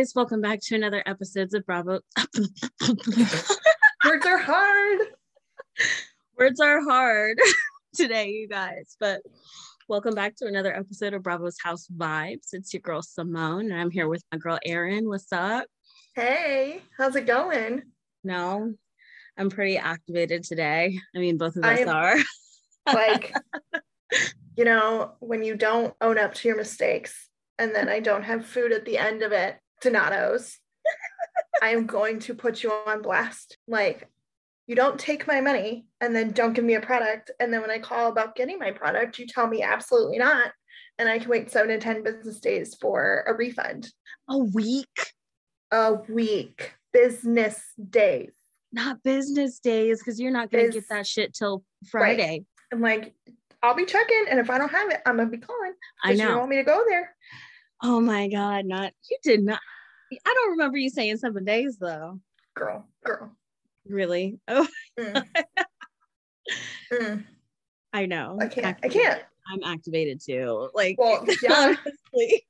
Guys, welcome back to another episode of Bravo. Words are hard. Words are hard today, you guys, but welcome back to another episode of Bravo's House Vibes. It's your girl Simone, and I'm here with my girl Erin. What's up? Hey, how's it going? No, I'm pretty activated today. I mean, both of us I'm- are. Like, you know, when you don't own up to your mistakes and then I don't have food at the end of it, Donatos, I am going to put you on blast. Like, you don't take my money and then don't give me a product. And then when I call about getting my product, you tell me absolutely not. And I can wait seven to 10 business days for a refund. A week, A week, business days. not business days, because you're not gonna get that shit till Friday. I'm like, I'll be checking, and if I don't have it, I'm gonna be calling. I 'cause You don't want me to go there. Oh my god, not you did not. I don't remember you saying seven days though. Girl, girl. Really? Oh, Mm. Mm. I know. I can't. I can't. I'm activated too. Like, Well, yeah. honestly,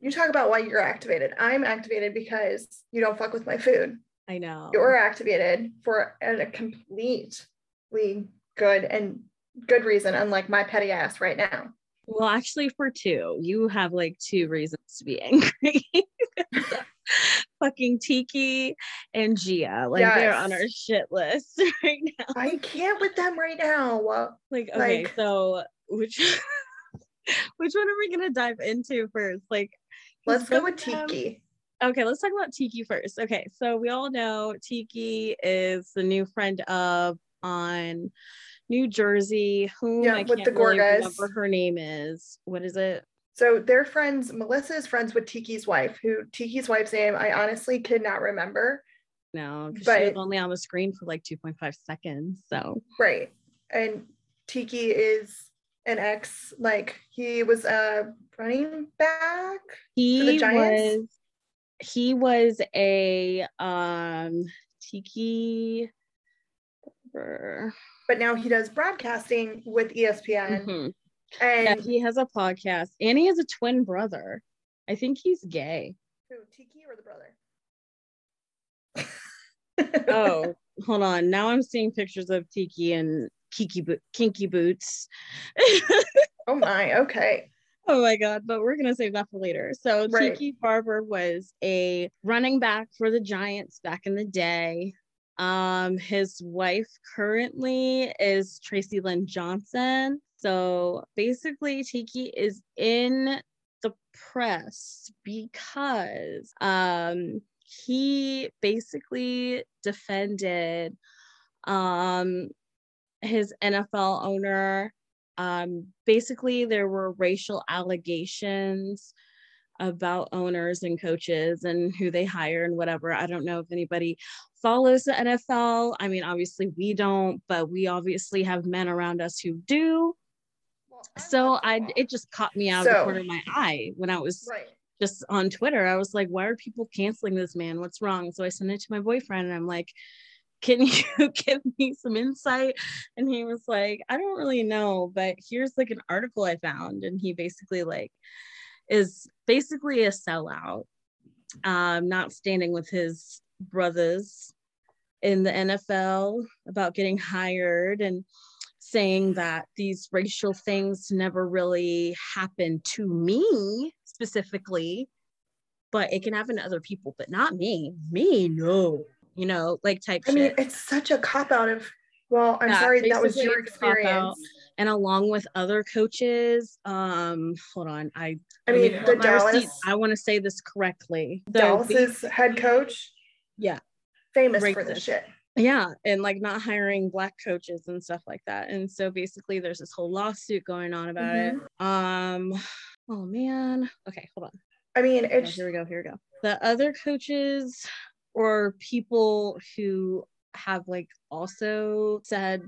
You talk about why you're activated. I'm activated because you don't fuck with my food. I know. You're activated for a completely good and good reason, unlike my petty ass right now. Well, actually, for two, you have like two reasons to be angry. Fucking Tiki and Gia, like they're on our shit list right now. I can't with them right now. Well, Like, okay, Like- so which which one are we gonna dive into first? Like, let's go with them- Tiki. Okay, let's talk about Tiki first. Okay, so we all know Tiki is the new friend of on New Jersey, whom Yeah, I with can't the really Gorgas. remember her name is. What is it? So they're friends. Melissa is friends with Tiki's wife, who Tiki's wife's name I honestly could not remember. No, because she was only on the screen for like 2.5 seconds. So Right. And Tiki is an ex, like he was a running back. he Giants? was he was a um Tiki but now he does broadcasting with ESPN. Mhm. Yeah, And he has a podcast and he has a twin brother. I think he's gay. who, Tiki or the brother? Oh, hold on. Now I'm seeing pictures of Tiki and Kiki Bo- Kinky Boots. oh my, okay. oh my god, but we're gonna save that for later. So Right. Tiki Barber was a running back for the Giants back in the day. Um, his wife currently is Traci Lynn Johnson. So basically, Tiki is in the press because um he basically defended um his NFL owner um basically there were racial allegations about owners and coaches and who they hire and whatever i don't know if anybody follows the nfl i mean obviously we don't but we obviously have men around us who do Well, I'm so i it just caught me out of the corner of my eye when i was right. just on Twitter. I was like, why are people canceling this man? What's wrong? So I sent it to my boyfriend and I'm like, can you give me some insight? And he was like, I don't really know, but here's like an article I found. And he basically like is basically a sellout, um, not standing with his brothers in the NFL about getting hired and saying that these racial things never really happened to me specifically, but it can happen to other people, but not me. Me, no. You know, like type I mean, it's such a cop out of, well, I'm Yeah, sorry that was your it's a cop-out. experience. And along with other coaches, um, hold on, I I mean, the my receipt. Dallas, I want to say this correctly. So Dallas's head coach, Yeah. famous for this shit. yeah and like not hiring black coaches and stuff like that and so basically there's this whole lawsuit going on about it um oh man okay hold on I mean, it's here we go here we go the other coaches or people who have like also said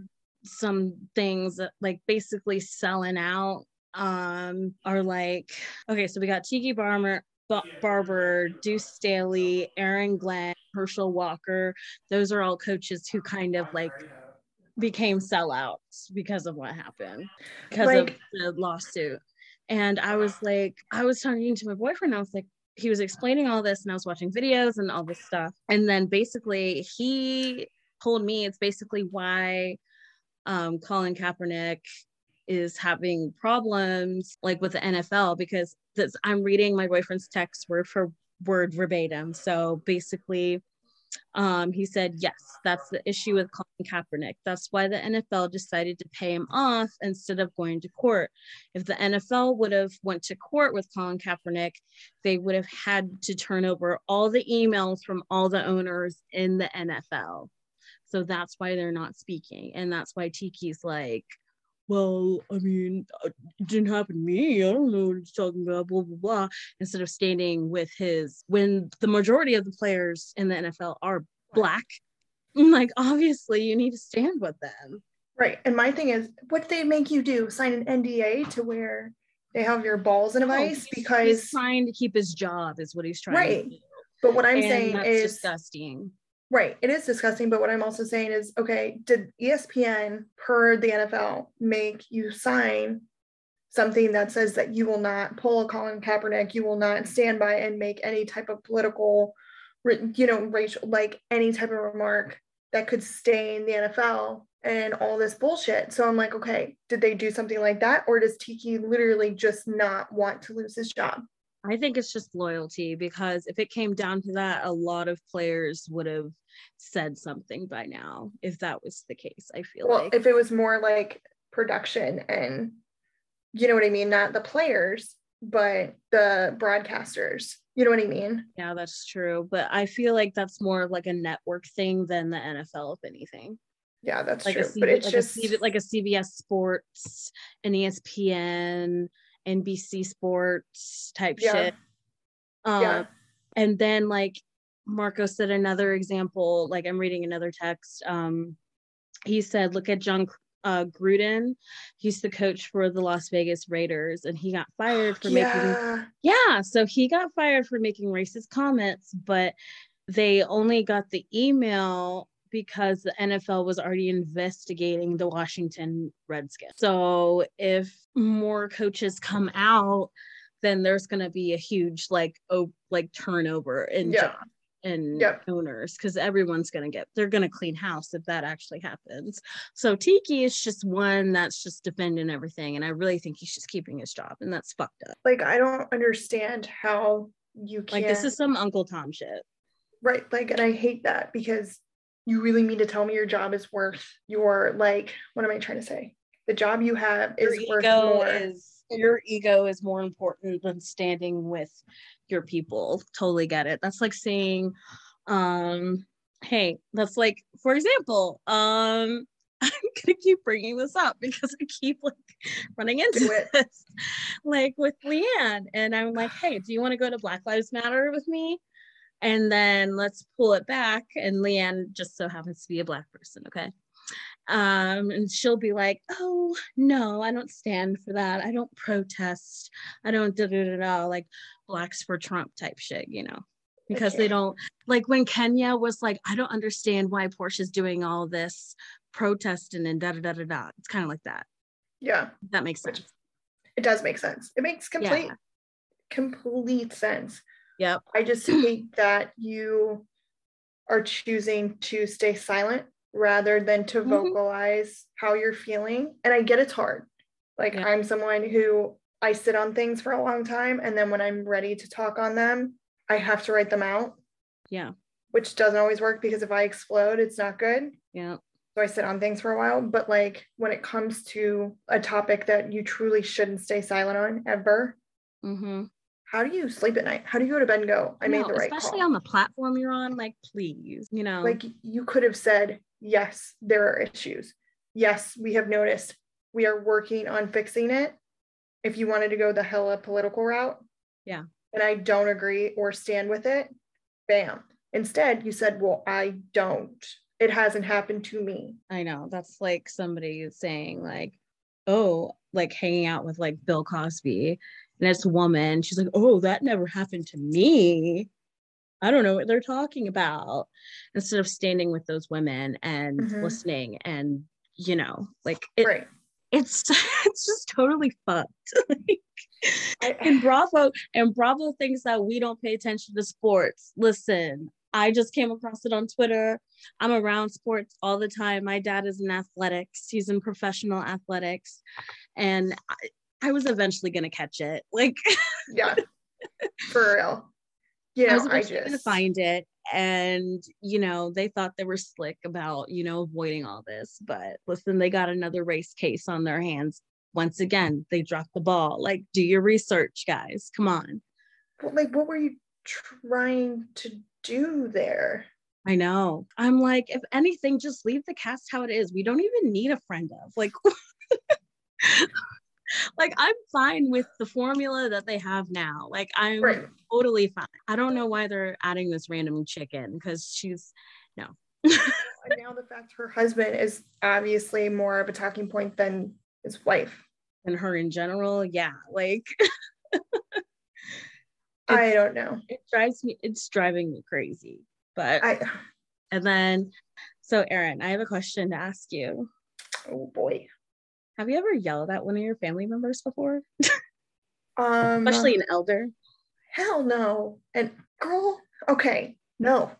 some things that like basically selling out um are like okay so we got tiki barber barber deuce staley aaron glenn herschel walker those are all coaches who kind of like became sellouts because of what happened because Like- of the lawsuit and i was like i was talking to my boyfriend i was like he was explaining all this and I was watching videos and all this stuff. And then basically he told me it's basically why um, Colin Kaepernick is having problems like with the NFL because this, I'm reading my boyfriend's text word for word verbatim. So basically, um, he said, yes, that's the issue with Colin Kaepernick. That's why the NFL decided to pay him off instead of going to court. If the NFL would have went to court with Colin Kaepernick, they would have had to turn over all the emails from all the owners in the NFL. So that's why they're not speaking. And that's why Tiki's like, well, I mean, uh, it didn't happen to me. I don't know what he's talking about, blah, blah, blah. Instead of standing with his, when the majority of the players in the NFL are black, like, obviously, you need to stand with them. Right. And my thing is, what they make you do? Sign an NDA to where they have your balls in a vice? he's, because he's trying to keep his job, is what he's trying right. to do. But what I'm And saying that's is, disgusting. Right. It is disgusting. But what I'm also saying is, okay, did ESPN, per the NFL, make you sign something that says that you will not pull a Colin Kaepernick, you will not stand by and make any type of political, you know, racial, like any type of remark that could stain the NFL and all this bullshit. So I'm like, okay, did they do something like that? Or does Tiki literally just not want to lose his job? I think it's just loyalty because if it came down to that, a lot of players would have said something by now if that was the case. I feel like well like. if it was more like production and you know what i mean not the players but the broadcasters you know what i mean yeah, that's true. But I feel like that's more of like a network thing than the NFL, if anything. yeah that's Like true but it's like, just a like a CBS Sports, an E ESPN, NBC Sports type Yeah. shit. Um, Yeah. And then like Marco said another example, like I'm reading another text. Um, he said, look at Jon uh, Gruden. He's the coach for the Las Vegas Raiders, and he got fired for making yeah yeah, so he got fired for making racist comments, but they only got the email because the NFL was already investigating the Washington Redskins. So if more coaches come out, then there's going to be a huge like oh like turnover in Yeah. jobs and Yep. owners because everyone's going to get they're going to clean house if that actually happens. So Tiki is just one that's just defending everything and I really think he's just keeping his job and that's fucked up. like i don't understand how you can Like this is some Uncle Tom shit. right like and i hate that because you really mean to tell me your job is worth your like what am i trying to say the job you have Your is worth more is your ego is more important than standing with your people. Totally get it. That's like saying, um, hey, that's like, for example, um, I'm gonna keep bringing this up because I keep like running into it. this, like with Leanne, and I'm like, hey, do you want to go to Black Lives Matter with me? And then let's pull it back, and Leanne just so happens to be a black person, okay? Um, and she'll be like, oh no, I don't stand for that. I don't protest. I don't da da da da like blacks for Trump type shit, you know, because they don't like when Kenya was like, I don't understand why Portia's doing all this protesting and da da da da da. It's kind of like that. yeah That makes sense. it does make sense it makes complete Yeah. complete sense Yep. I just hate that you are choosing to stay silent rather than to Mhm. vocalize how you're feeling. And I get it's hard. Like Yeah. I'm someone who I sit on things for a long time and then when I'm ready to talk on them, I have to write them out, Yeah. which doesn't always work because if I explode, it's not good. Yeah. So I sit on things for a while, but like when it comes to a topic that you truly shouldn't stay silent on ever, Mm-hmm. How do you sleep at night? How do you go to bed and go, I made the right especially call? on the platform you're on. Like, please, you know, like you could have said yes there are issues yes we have noticed we are working on fixing it if you wanted to go the hella political route Yeah. and i don't agree or stand with it bam instead you said well i don't it hasn't happened to me I know that's like somebody saying like, oh, like hanging out with like Bill Cosby, and it's a woman. She's like, oh, that never happened to me. I don't know what they're talking about. Instead of standing with those women and Mhm. listening and you know, like it, right it's it's just totally fucked. and Bravo and Bravo thinks that we don't pay attention to sports. Listen, I just came across it on Twitter. I'm around sports all the time. My dad is in athletics. He's in professional athletics, and I, was eventually gonna catch it. Like, yeah, for real. Yeah, I was I eventually gonna find it, and you know they thought they were slick about you know avoiding all this, but listen, they got another race case on their hands. Once again, they dropped the ball. Like, do your research, guys. Come on. But, like, what were you trying to do there? I know. I'm like, if anything, just leave the cast how it is. We don't even need a friend of. Like, like I'm fine with the formula that they have now. Like I'm Right. totally fine. I don't know why they're adding this random chicken because she's no. And now the fact her husband is obviously more of a talking point than his wife. and her in general, yeah. Like I don't know. it drives me, it's driving me crazy. But I and then so Erin, I have a question to ask you. oh boy. Have you ever yelled at one of your family members before? Um Especially an elder? hell no. And girl, okay, no.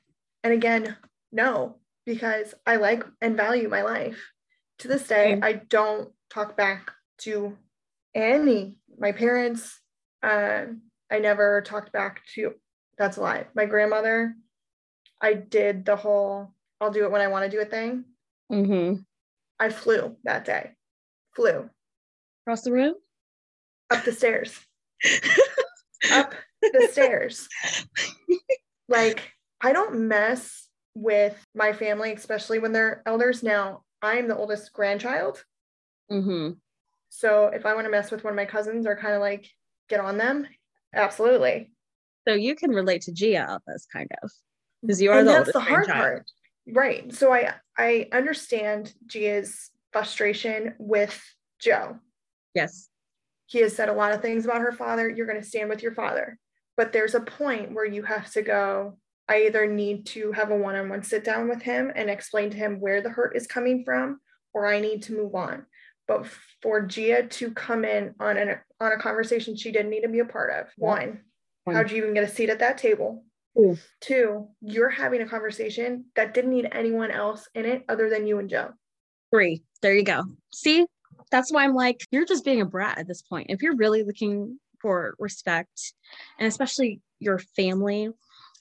And again, no, because I like and value my life. To this day. I don't talk back to any my parents. Uh, I never talked back to that's a lie. My grandmother, I did the whole I'll do it when I want to do a thing. Mm-hmm. I flew that day. Flew Across the room? up the stairs. up the stairs. Like, I don't mess with my family, especially when they're elders. Now, I'm the oldest grandchild. Mm-hmm. So if I want to mess with one of my cousins or kind of like get on them, absolutely. So you can relate to Gia on this kind of because you are And the that's oldest the hard grandchild. part. Right. So I I understand Gia's frustration with Joe. Yes. he has said a lot of things about her father. You're going to stand with your father. But there's a point where you have to go, I either need to have a one on one sit down with him and explain to him where the hurt is coming from, or I need to move on. But for Gia to come in on, an, on a conversation she didn't need to be a part of, Yeah. one, how'd you even get a seat at that table? Ooh. Two, you're having a conversation that didn't need anyone else in it other than you and Joe. Three. There you go. See, that's why I'm like, you're just being a brat at this point. If you're really looking for respect, and especially your family,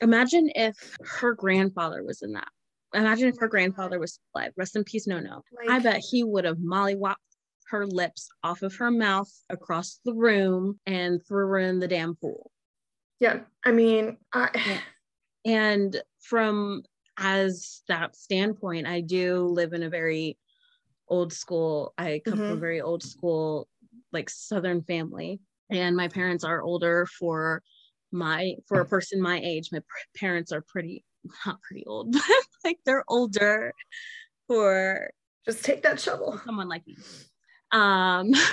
imagine if her grandfather was in that. Imagine if her grandfather was alive. Rest in peace, no, no. I bet he would have mollywopped her lips off of her mouth across the room and threw her in the damn pool. Yeah. I mean, I, Yeah. and from as that standpoint i do live in a very old school i come from a Mhm. very old school like southern family and my parents are older for my for a person my age my pr- parents are pretty not pretty old but like they're older for just take that shovel. someone like me. Um,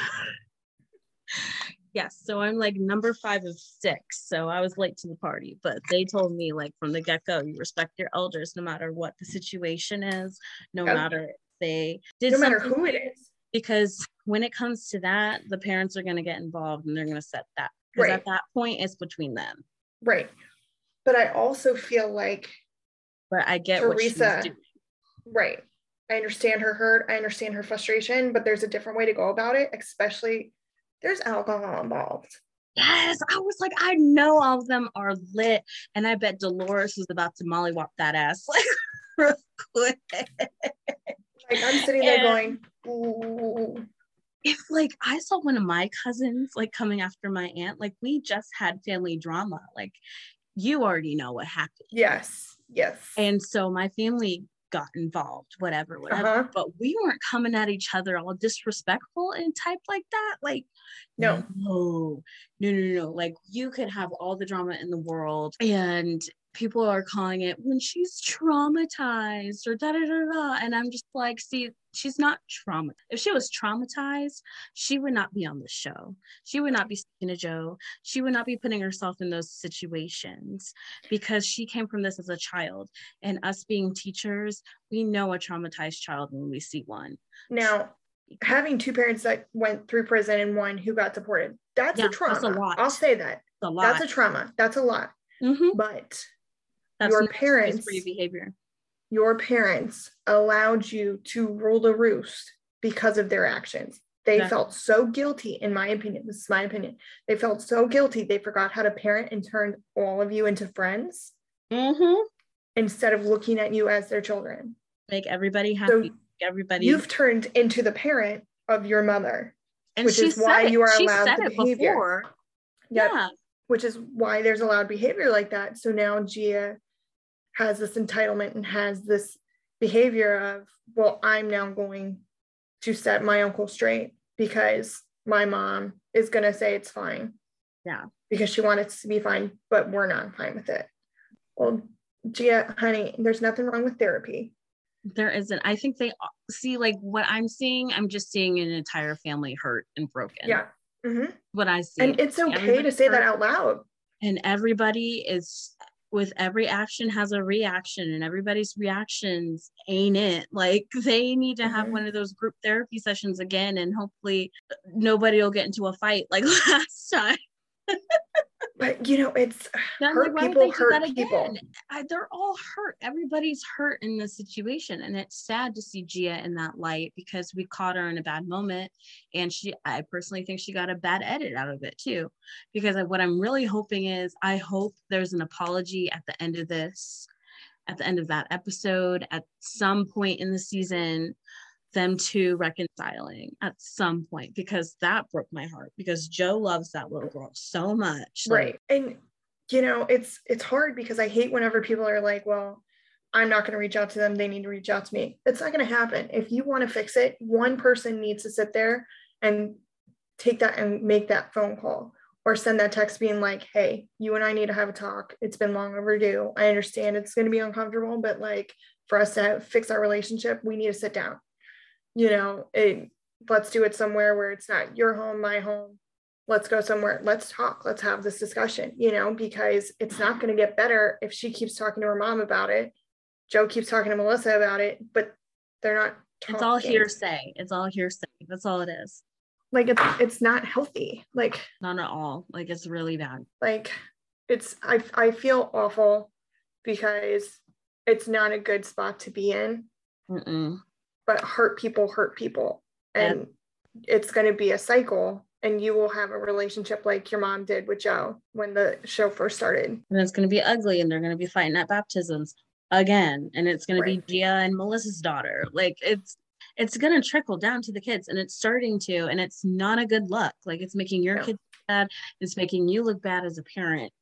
yes, so I'm like number five of six. So I was late to the party, but they told me like from the get go, you respect your elders no matter what the situation is, no matter they did No matter who it is because when it comes to that, the parents are going to get involved and they're going to set that because Right. at that point it's between them. Right. But I also feel like, But I get what Teresa. right. I understand her hurt. I understand her frustration, but there's a different way to go about it, especially there's alcohol involved. Yes, I was like, I know all of them are lit, and I bet Dolores is about to mollywop that ass like real quick. Like I'm sitting there going, ooh, If like I saw one of my cousins like coming after my aunt, like we just had family drama, like you already know what happened, yes, yes. and so my family got involved, whatever, whatever. Uh-huh. But we weren't coming at each other all disrespectful and type like that, like No. no, no, no, no. Like you could have all the drama in the world and people are calling it when she's traumatized or da da da da. And I'm just like, see, she's not trauma. If she was traumatized, she would not be on the show. She would not be speaking to Joe. She would not be putting herself in those situations because she came from this as a child. And us being teachers, we know a traumatized child when we see one. Now, having two parents that went through prison and one who got deported. That's Yeah, a trauma. that's a lot. I'll say that. It's a lot. That's a trauma. That's a lot. Mhm. But That's your parents- behavior. your parents allowed you to rule the roost because of their actions. They Exactly. felt so guilty, in my opinion. This is my opinion. They felt so guilty, they forgot how to parent and turned all of you into friends Mm-hmm. instead of looking at you as their children. Make everybody So happy. everybody. you've turned into the parent of your mother, and which is why it. you are she allowed the behavior. before. Yep. Yeah. which is why there's allowed behavior like that. So now Gia has this entitlement and has this behavior of, well, I'm now going to set my uncle straight because my mom is going to say it's fine. Yeah. Because she wants it to be fine, but we're not fine with it. Well, Gia, honey, there's nothing wrong with therapy. There isn't. I think they see like what I'm seeing. I'm just seeing an entire family hurt and broken. Yeah. hmm What I see. And it's okay to say that out loud. and everybody is with every action has a reaction and everybody's reactions ain't it like they need to have Mhm. one of those group therapy sessions again and hopefully nobody will get into a fight like last time But, you know, it's uh, And hurt like, people hurt people. I, they're all hurt everybody's hurt in this situation and it's sad to see gia in that light because we caught her in a bad moment and she i personally think she got a bad edit out of it too because I- what i'm really hoping is i hope there's an apology at the end of this at the end of that episode at some point in the season them to reconciling at some point because that broke my heart because joe loves that little girl so much like, right. And you know it's it's hard because i hate whenever people are like well i'm not going to reach out to them. They need to reach out to me. It's not going to happen. If you want to fix it one person needs to sit there and take that and make that phone call or send that text being like hey you and i need to have a talk. It's been long overdue. I understand it's going to be uncomfortable but like for us to fix our relationship we need to sit down you know it, let's do it somewhere where it's not your home my home. Let's go somewhere. Let's talk. Let's have this discussion you know because it's not going to get better if she keeps talking to her mom about it. Joe keeps talking to melissa about it but they're not it's all hearsay. It's all hearsay. That's all it is. Like it's it's not healthy. Like not at all. Like it's really bad. like it's i i feel awful because it's not a good spot to be in. Mm-mm. But hurt people hurt people. And it's going to be a cycle and you will have a relationship like your mom did with joe when the show first started. And it's going to be ugly and they're going to be fighting at baptisms again and it's going Right. to be gia and melissa's daughter. Like it's it's going to trickle down to the kids and it's starting to and it's not a good look. Like it's making your No. kids bad it's making you look bad as a parent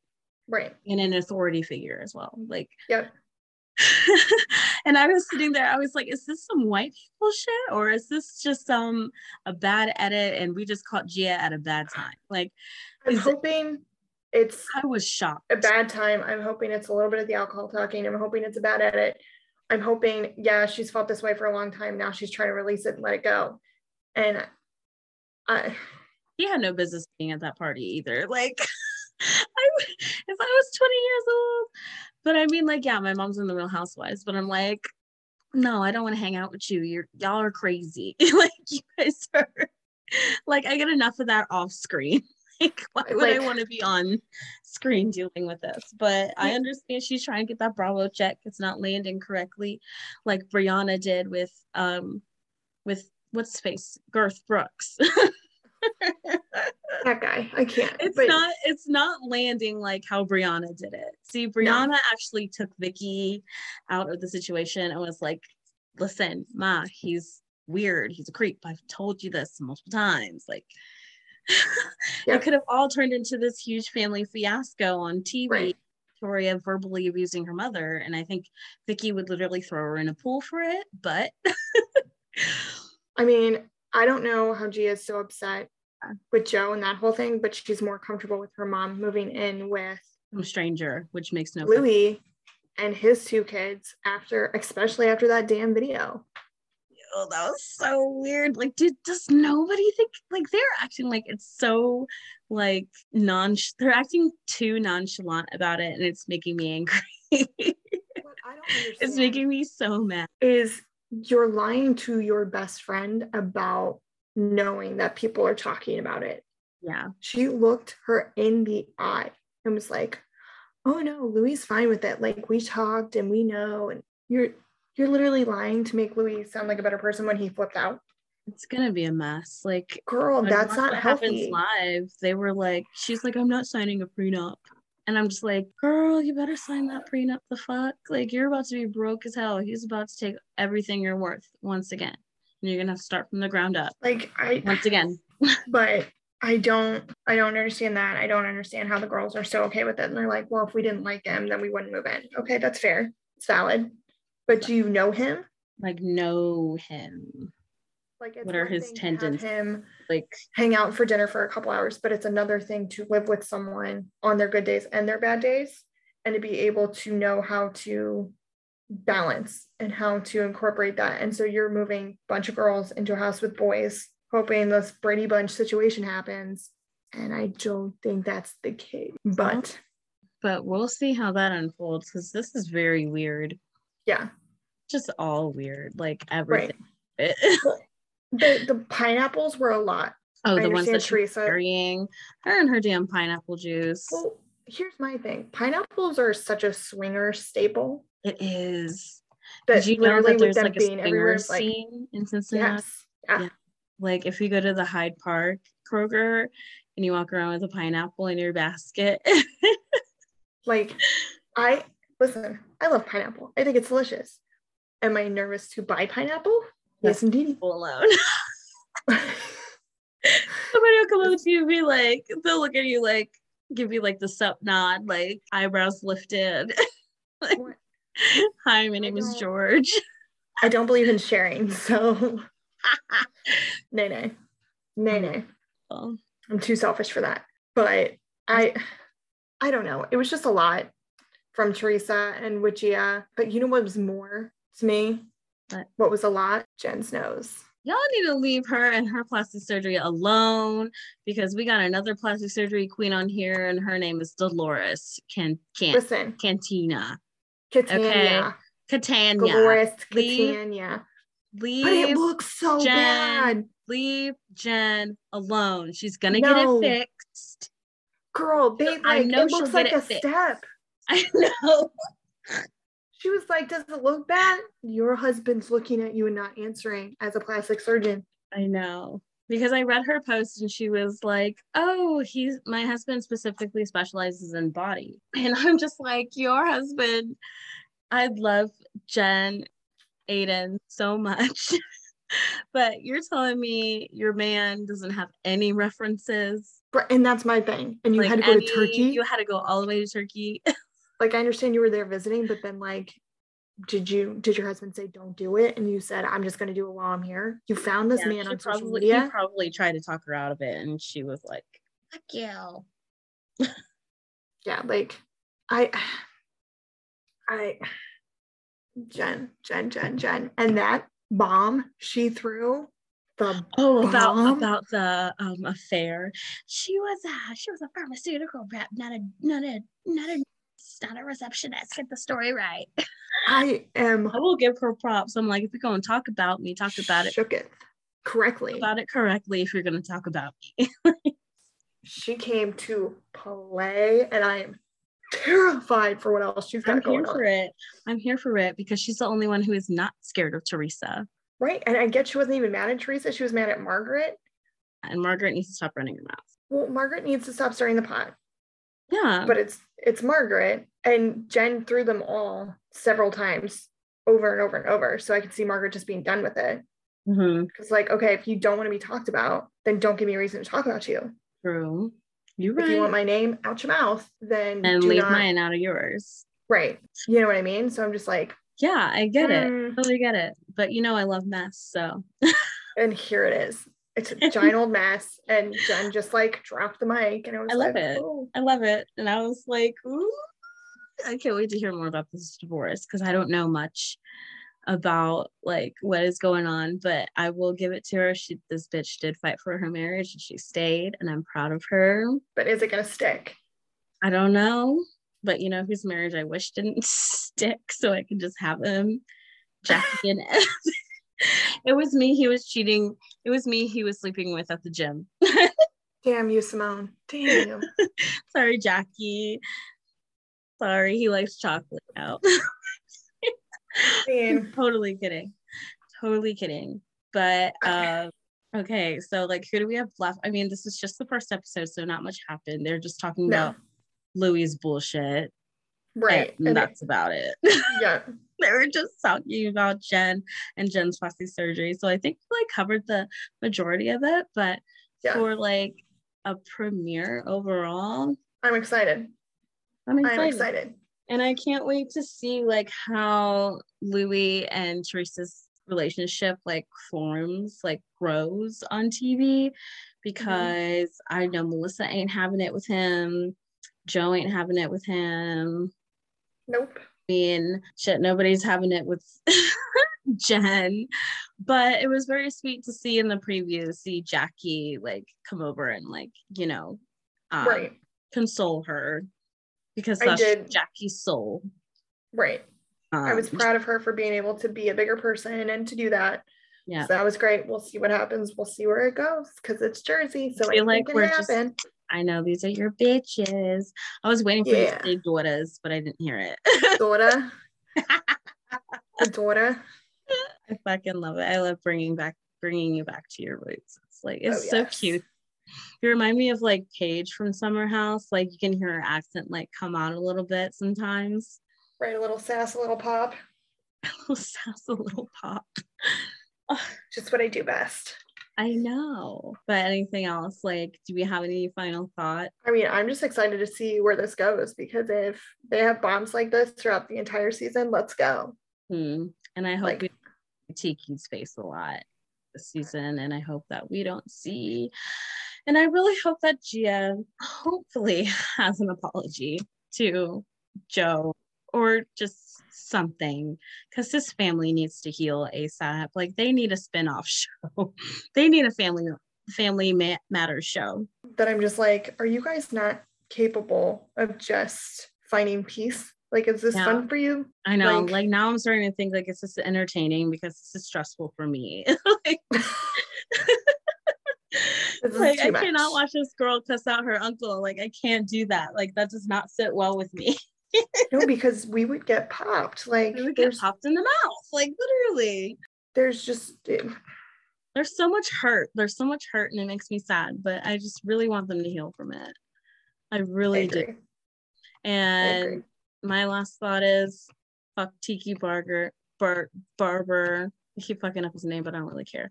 right. and an authority figure as well. Like Yep. and I was sitting there, I was like, is this some white people shit? Or is this just um a bad edit and we just caught Gia at a bad time? Like i'm Is it- hoping it's I was shocked. a bad time i'm hoping it's a little bit of the alcohol talking i'm hoping it's a bad edit i'm hoping yeah she's felt this way for a long time now she's trying to release it and let it go and i He had no business being at that party either. Like I if I was 20 years old. But I mean, like, yeah, my mom's in the real housewives, but I'm like, no, I don't want to hang out with you. You're y'all are crazy. like you guys are like I get enough of that off screen. like why would I want to be on screen dealing with this? But I understand she's trying to get that Bravo check. It's not landing correctly, like Briana did with um with what's face Garth Brooks. that guy i can't it's but not it's not landing like how Briana did it. See, Briana actually took Vicki out of the situation and was like, listen, Ma, he's weird. He's a creep. I've told you this multiple times. Like Yeah. it could have all turned into this huge family fiasco on TV. Right. Victoria verbally abusing her mother. And I think Vicki would literally throw her in a pool for it, but I mean, I don't know how Gia is so upset. With Joe and that whole thing, but she's more comfortable with her mom moving in with some stranger, which makes no sense. Luis and his two kids after, especially after that damn video. oh, that was so weird. Like, did does nobody think like they're acting like it's so like non? They're acting too nonchalant about it, and it's making me angry. What I don't it's making me so mad. is you're lying to your best friend about knowing that people are talking about it. Yeah. She looked her in the eye and was like, "Oh no, Luis fine with it. Like we talked and we know and you're you're literally lying to make Luis sound like a better person when he flipped out." It's gonna be a mess. Like, girl, that's not healthy. Live, they were like, she's like, I'm not signing a prenup, and I'm just like, girl, you better sign that prenup. The fuck, like, you're about to be broke as hell. He's about to take everything you're worth once again, you're gonna have to start from the ground up. Like, I once again. but I don't, I don't understand that. I don't understand how the girls are so okay with it. And they're like, well, if we didn't like him, then we wouldn't move in. Okay, that's fair. It's valid. But do you know him? Like, know him like what are his tendencies? Him like hang out for dinner for a couple hours, but it's another thing to live with someone on their good days and their bad days, and to be able to know how to balance and how to incorporate that. And so you're moving a bunch of girls into a house with boys, hoping this Brady Bunch situation happens. And I don't think that's the case. But but we'll see how that unfolds because this is very weird. Yeah. Just all weird. Like everything. Right. the the pineapples were a lot. Oh, I the ones that Teresa carrying her and her damn pineapple juice. Well, here's my thing: pineapples are such a swinger staple. It is. That Did you know that there's like a swinger scene like, in Cincinnati? Yes. Yeah. yeah. Like if you go to the Hyde Park Kroger and you walk around with a pineapple in your basket. like I listen, I love pineapple. I think it's delicious. Am I nervous to buy pineapple? Yes, indeed. Alone. Somebody will come up to you and be like, they'll look at you like, give you like the sup nod, like eyebrows lifted. like, Hi, my name is George. I don't believe in sharing, so nay nay. Nay nay. Well, I'm too selfish for that. But I I don't know. It was just a lot from Teresa and Wichia. But you know what was more to me? But what was a lot? Jen's nose. Y'all need to leave her and her plastic surgery alone because we got another plastic surgery queen on here and her name is Dolores Can Can Listen. Cantina. Catania. Okay. Catania. Dolores Catania. Leave, but it looks so Jen, bad. Leave Jen alone. She's gonna no. get it fixed. Girl, babe, like, I know it looks like a fixed. step. I know. She was like, Does it look bad? Your husband's looking at you and not answering as a plastic surgeon. I know. Because I read her post and she was like, Oh, he's my husband specifically specializes in body. And I'm just like, Your husband, I love Jen Aydin so much. but you're telling me your man doesn't have any references. And that's my thing. And you like had to go any, to Turkey. You had to go all the way to Turkey. like I understand you were there visiting, but then like did you did your husband say don't do it and you said i'm just going to do it while i'm here you found this yeah, man on probably, social media? you probably tried to talk her out of it and she was like fuck you. Yeah like i i jen jen jen jen. And that bomb she threw the oh about about the um affair. She was a she was a pharmaceutical rep not a not a not a not a receptionist. Get the story right. I am. I will give her props. I'm like, if you're going to talk about me, talk about it. Shook it correctly. Talk about it correctly if you're going to talk about me. she came to play, and I am terrified for what else she's got I'm going here for it. I'm here for it because she's the only one who is not scared of Teresa. Right. And I get she wasn't even mad at Teresa. She was mad at Margaret. And Margaret needs to stop running her mouth. Well, Margaret needs to stop stirring the pot. Yeah. But it's it's Margaret and Jen threw them all several times over and over and over. So I could see Margaret just being done with it. Because mm-hmm. like, okay, if you don't want to be talked about, then don't give me a reason to talk about you. True. You right. If you want my name out your mouth, then and leave not... mine out of yours. Right. You know what I mean? So I'm just like, yeah, I get mm. it. Totally get it. But you know, I love mess. So. and here it is. It's a giant old mess. And Jen just like dropped the mic and it was I love like, it. Oh. I love it. And I was like, ooh, I can't wait to hear more about this divorce because I don't know much about like what is going on, but I will give it to her. She this bitch did fight for her marriage and she stayed and I'm proud of her. But is it gonna stick? I don't know. But you know whose marriage I wish didn't stick so I could just have him Jackie and. it was me he was cheating. It was me he was sleeping with at the gym. Damn you, Simone. Damn you. Sorry, Jackie. Sorry, he likes chocolate now. totally kidding. Totally kidding. But uh okay, so like who do we have left? I mean, this is just the first episode, so not much happened. They're just talking no. about Luis' bullshit. Right. And, and that's it, about it. Yeah. they were just talking about Jen and Jen's plastic surgery. So I think we like covered the majority of it, but yeah. for like a premiere overall, I'm excited. I'm excited. I'm excited. And I can't wait to see like how Luis and Teresa's relationship like forms, like grows on TV because mm-hmm. I know Melissa ain't having it with him. Joe ain't having it with him. Nope. Mean, shit, nobody's having it with Jen. But it was very sweet to see in the preview, see Jackie like come over and like, you know, um, right. console her because that's Jackie's soul. Right. Um, I was um, proud of her for being able to be a bigger person and to do that. Yeah. So that was great. We'll see what happens. We'll see where it goes because it's Jersey. So I feel like we're happen. just I know these are your bitches. I was waiting for yeah. you to say daughters, but I didn't hear it. daughter. a daughter. I fucking love it. I love bringing back bringing you back to your roots. It's like it's oh, so yes. cute. You remind me of like Paige from Summer House. Like you can hear her accent like come out a little bit sometimes. Right, a little sass, a little pop. a little sass, a little pop. Just what I do best. I know. But anything else? Like, do we have any final thought? I mean, I'm just excited to see where this goes because if they have bombs like this throughout the entire season, let's go. Hmm. And I hope like, we Tiki's face a lot this season. And I hope that we don't see. And I really hope that Gia hopefully has an apology to Joe or just something because this family needs to heal asap like they need a spin-off show. They need a family family ma- matters show. That i'm just like are you guys not capable of just finding peace? Like is this now, fun for you? I know. Like, like, now i'm starting to think like it's just entertaining? Because this is stressful for me. Like, like i much. cannot watch this girl cuss out her uncle. Like i can't do that. Like that does not sit well with me no, because we would get popped. Like we would get popped in the mouth. Like literally. There's just there's so much hurt. There's so much hurt and it makes me sad. But I just really want them to heal from it. I really I do. And my last thought is fuck Tiki Barger Bar- Barber I keep fucking up his name, but I don't really care.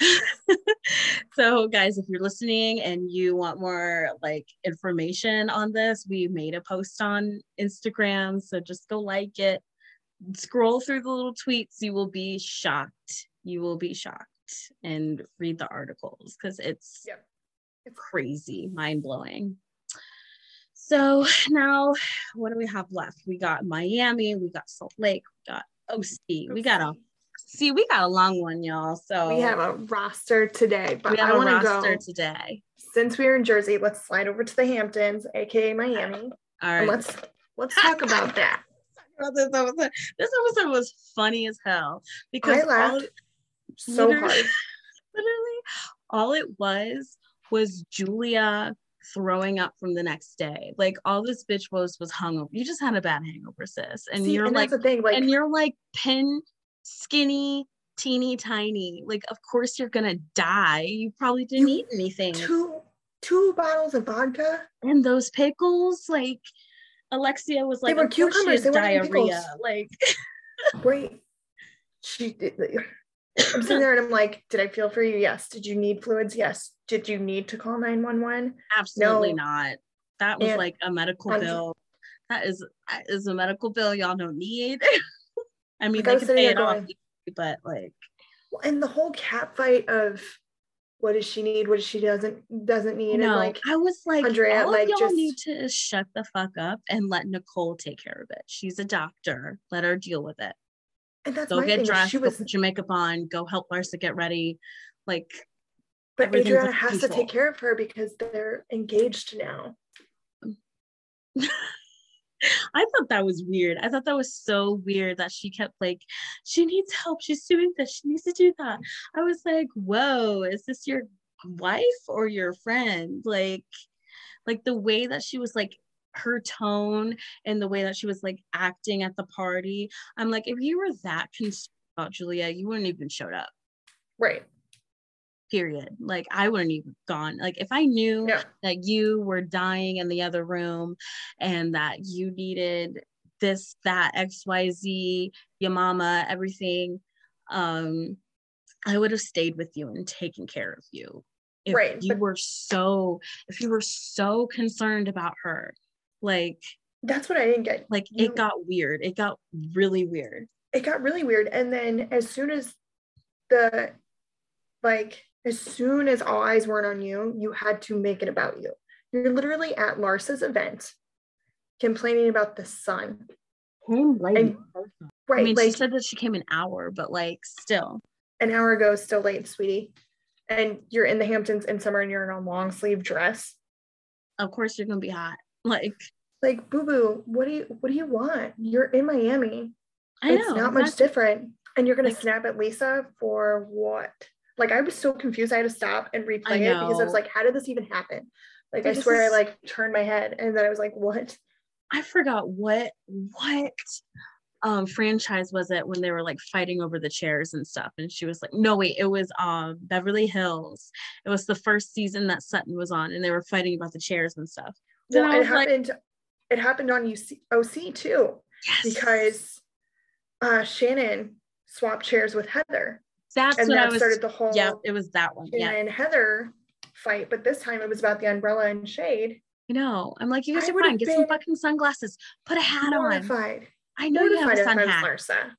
so, guys, if you're listening and you want more like information on this, we made a post on Instagram. So just go like it, scroll through the little tweets. You will be shocked. You will be shocked and read the articles because it's, yep. crazy, mind blowing. So now, what do we have left? We got Miami, we got Salt Lake, we got OC, we got a See, we got a long one, y'all. So we have a roster today, but I want to go today. Since we're in Jersey, let's slide over to the Hamptons, aka Miami. All right, let's let's talk about that. this episode. This episode was funny as hell because I laughed all, so literally, hard. Literally, all it was was Julia throwing up from the next day. Like all this bitch was was hungover. You just had a bad hangover, sis. And See, you're and like, thing, like, and you're like pin skinny, teeny tiny. Like, of course you're gonna die. You probably didn't you, eat anything. Two two bottles of vodka and those pickles. Like, Alexia was like, they were cucumbers. They diarrhea. Like, wait, she did. I'm sitting there and I'm like, did I feel for you? Yes. Did you need fluids? Yes. Did you need to call 911? Absolutely no. not. That was and like a medical bill. That is is a medical bill y'all don't need. I mean, like they can pay it off, but like. well, And the whole cat fight of what does she need, what does she doesn't doesn't need. No, and like I was like, Andrea, all like y'all just, need to shut the fuck up and let Nicole take care of it. She's a doctor. Let her deal with it. And that's go get thing. dressed, she was, go put your makeup on, go help Larsa get ready. Like, but Adriana has control. to take care of her because they're engaged now. I thought that was weird. I thought that was so weird that she kept like, she needs help. She's doing this. She needs to do that. I was like, whoa, is this your wife or your friend? Like, like the way that she was like her tone and the way that she was like acting at the party. I'm like, if you were that concerned about Julia, you wouldn't even showed up. Right. Period. Like I wouldn't even gone. Like if I knew Yeah. that you were dying in the other room and that you needed this, that, XYZ, your mama, everything, um, I would have stayed with you and taken care of you. If Right, you but- were so if you were so concerned about her, like That's what I didn't get. like You- it got weird. It got really weird. it got really weird. And then as soon as the like as soon as all eyes weren't on you, you had to make it about you. You're literally at Larsa's event complaining about the sun. And- I Right. mean, like she said that she came an hour, but like still. an hour ago, still late, sweetie. And you're in the Hamptons in summer and you're in a long sleeve dress. Of course you're gonna be hot. Like Like, boo boo, what do you what do you want? You're in Miami. I it's know. not much different. And you're gonna Like- snap at Lisa for what? Like I was so confused. I had to stop and replay it because I was like, how did this even happen? Like But I swear is- I like turned my head and then I was like, what? I forgot what what um franchise was it when they were like fighting over the chairs and stuff. And she was like, no, wait, it was um Beverly Hills. It was the first season that Sutton was on, and they were fighting about the chairs and stuff. Well, I it was like, happened it happened on UC, OC too, yes, because uh Shannon swapped chairs with Heather. That's And what I that was. started the whole yeah, it was that one. Yeah, and Heather fight, but this time it was about the umbrella and shade. I know. I'm like, you guys I are fine. Get some fucking sunglasses. Put a hat on. Mortified. I know you have a Mortified sun hat. Larsa.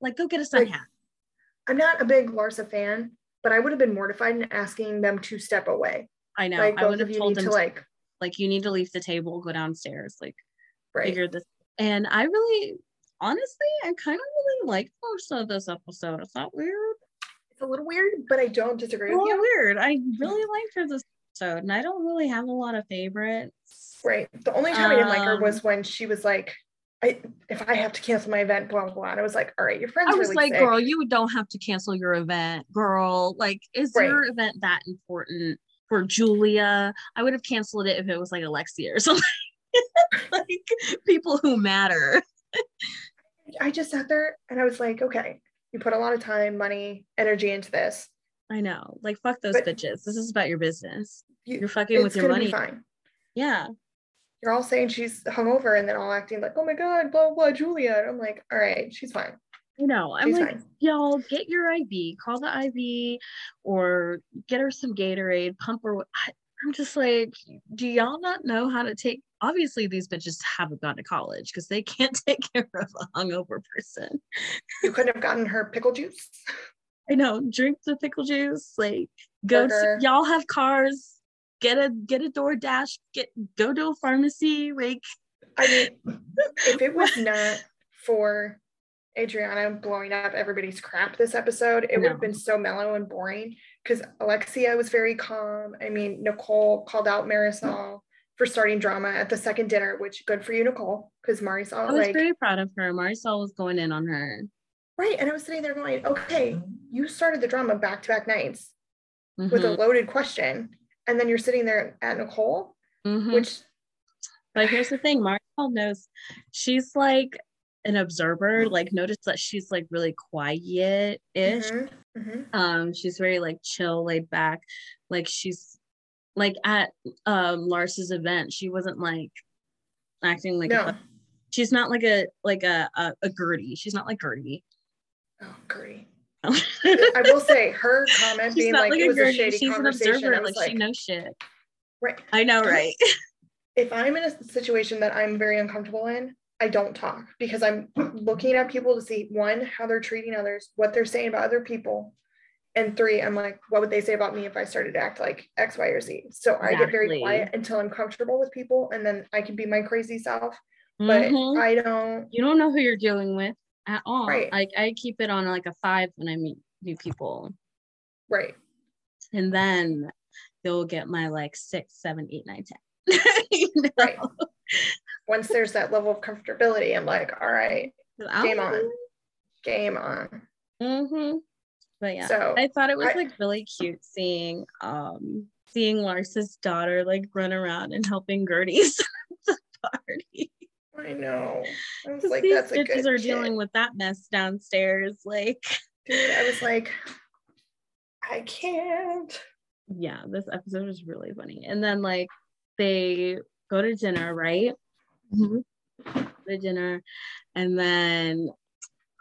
Like, go get a sun Like, hat. I'm not a big Larsa fan, but I would have been mortified in asking them to step away. I know. like I would have told them to like like, you need to leave the table, go downstairs, like, right. figure this. And I really, honestly, I kind of really liked most of this episode. Is that weird? It's a little weird, but I don't disagree A with you. weird. I really liked her this episode, and I don't really have a lot of favorites. Right. The only time I didn't like her Um, was when she was like, I if I have to cancel my event, blah blah blah. And I was like, all right, your friend's I was really like, sick. girl, you don't have to cancel your event, girl. Like, is Right. your event that important for Julia? I would have canceled it if it was like Alexia or something. like people who matter. I just sat there and I was like, okay, you put a lot of time, money, energy into this. I know. Like, fuck those But- bitches. This is about your business. You, You're fucking with your money. fine. Yeah. You're all saying she's hungover and then all acting like, oh my god, blah blah, Julia. And I'm like, all right, she's fine. You know, I'm She's like, fine. y'all get your IV, call the IV, or get her some Gatorade, pump her. I, I'm just like, do y'all not know how to take? Obviously, these bitches haven't gone to college because they can't take care of a hungover person. You couldn't have gotten her pickle juice. I know, drink the pickle juice, like go. To, y'all have cars. Get a get a DoorDash. Get go to a pharmacy. Like I mean, if it was not for Adriana blowing up everybody's crap this episode, it would have been so mellow and boring. Because Alexia was very calm. I mean, Nicole called out Marisol for starting drama at the second dinner, which good for you, Nicole. Because Marisol, I was like, very proud of her. Marisol was going in on her. right. And I was sitting there going, okay, you started the drama back to back nights with a Mhm, loaded question. And then you're sitting there at Nicole, mhm. which But here's the thing, Marisol knows she's like an observer. Like notice that she's like really quiet-ish. Mhm, mhm. Um, she's very like chill, laid back. Like she's like at um Larsa's event, she wasn't like acting like no. a, she's not like a like a a, a Guerdy. She's not like Guerdy. Oh, Guerdy. I will say her comment She's being like, like it a was a shady She's an conversation. observer. I Like, was she knows shit. right. I know, right? If I'm in a situation that I'm very uncomfortable in, I don't talk because I'm looking at people to see one, how they're treating others, what they're saying about other people. And three, I'm like, what would they say about me if I started to act like X, Y, or Z? So I get very quiet until I'm comfortable with people and then I can be my crazy self. But Mhm. I don't you don't know who you're dealing with at all. Right. Like I keep it on like a five when I meet new people. right. And then you'll get my like six, seven, eight, nine, ten. you know? Right. Once there's that level of comfortability, I'm like, all right, game on, game on. Mm-hmm. But yeah, so I thought it was I, like really cute seeing um seeing Larsa's daughter like run around and helping the party. I know. I was like, these that's bitches are kid. dealing with that mess downstairs. Like, dude, I was like, I can't. Yeah, this episode was really funny. And then like they go to dinner, right? Mm-hmm. The dinner, and then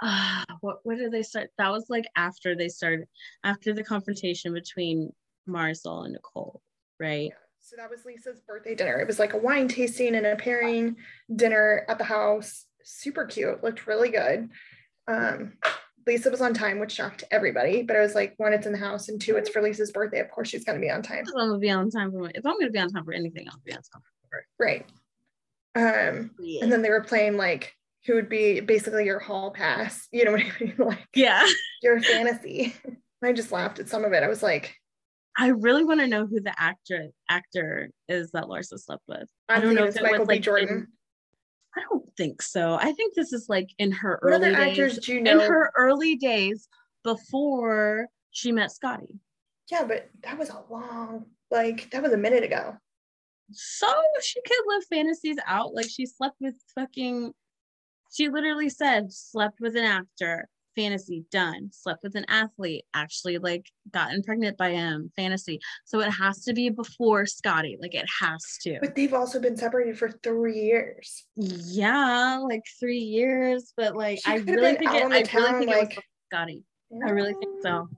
uh, what what did they start? That was like after they started after the confrontation between Marisol and Nicole, right? Yeah. So that was Lisa's birthday dinner. It was like a wine tasting and a pairing dinner at the house. Super cute, looked really good. Um, Lisa was on time, which shocked everybody. But I was like, one, it's in the house, and two, it's for Lisa's birthday. Of course, she's going to be on time. I'm gonna be on time for my, if I'm going to be on time for anything, I'll be on time. Right. Um, yeah. and then they were playing like who would be basically your hall pass. You know what I mean? Like, yeah, your fantasy. I just laughed at some of it. I was like, I really want to know who the actor actor is that Larsa slept with. I do not know if it Michael was, B. Like, Jordan. In, I don't think so. I think this is like in her what early days. Do you know? In her early days before she met Scottie. Yeah, but that was a long, like that was a minute ago. So she could live fantasies out. Like she slept with fucking. She literally said slept with an actor fantasy done. Slept with an athlete actually like gotten pregnant by him fantasy. So it has to be before scottie like it has to. But they've also been separated for three years. Yeah like three years but like i really think it i really think like, it was scottie. No, i really think so.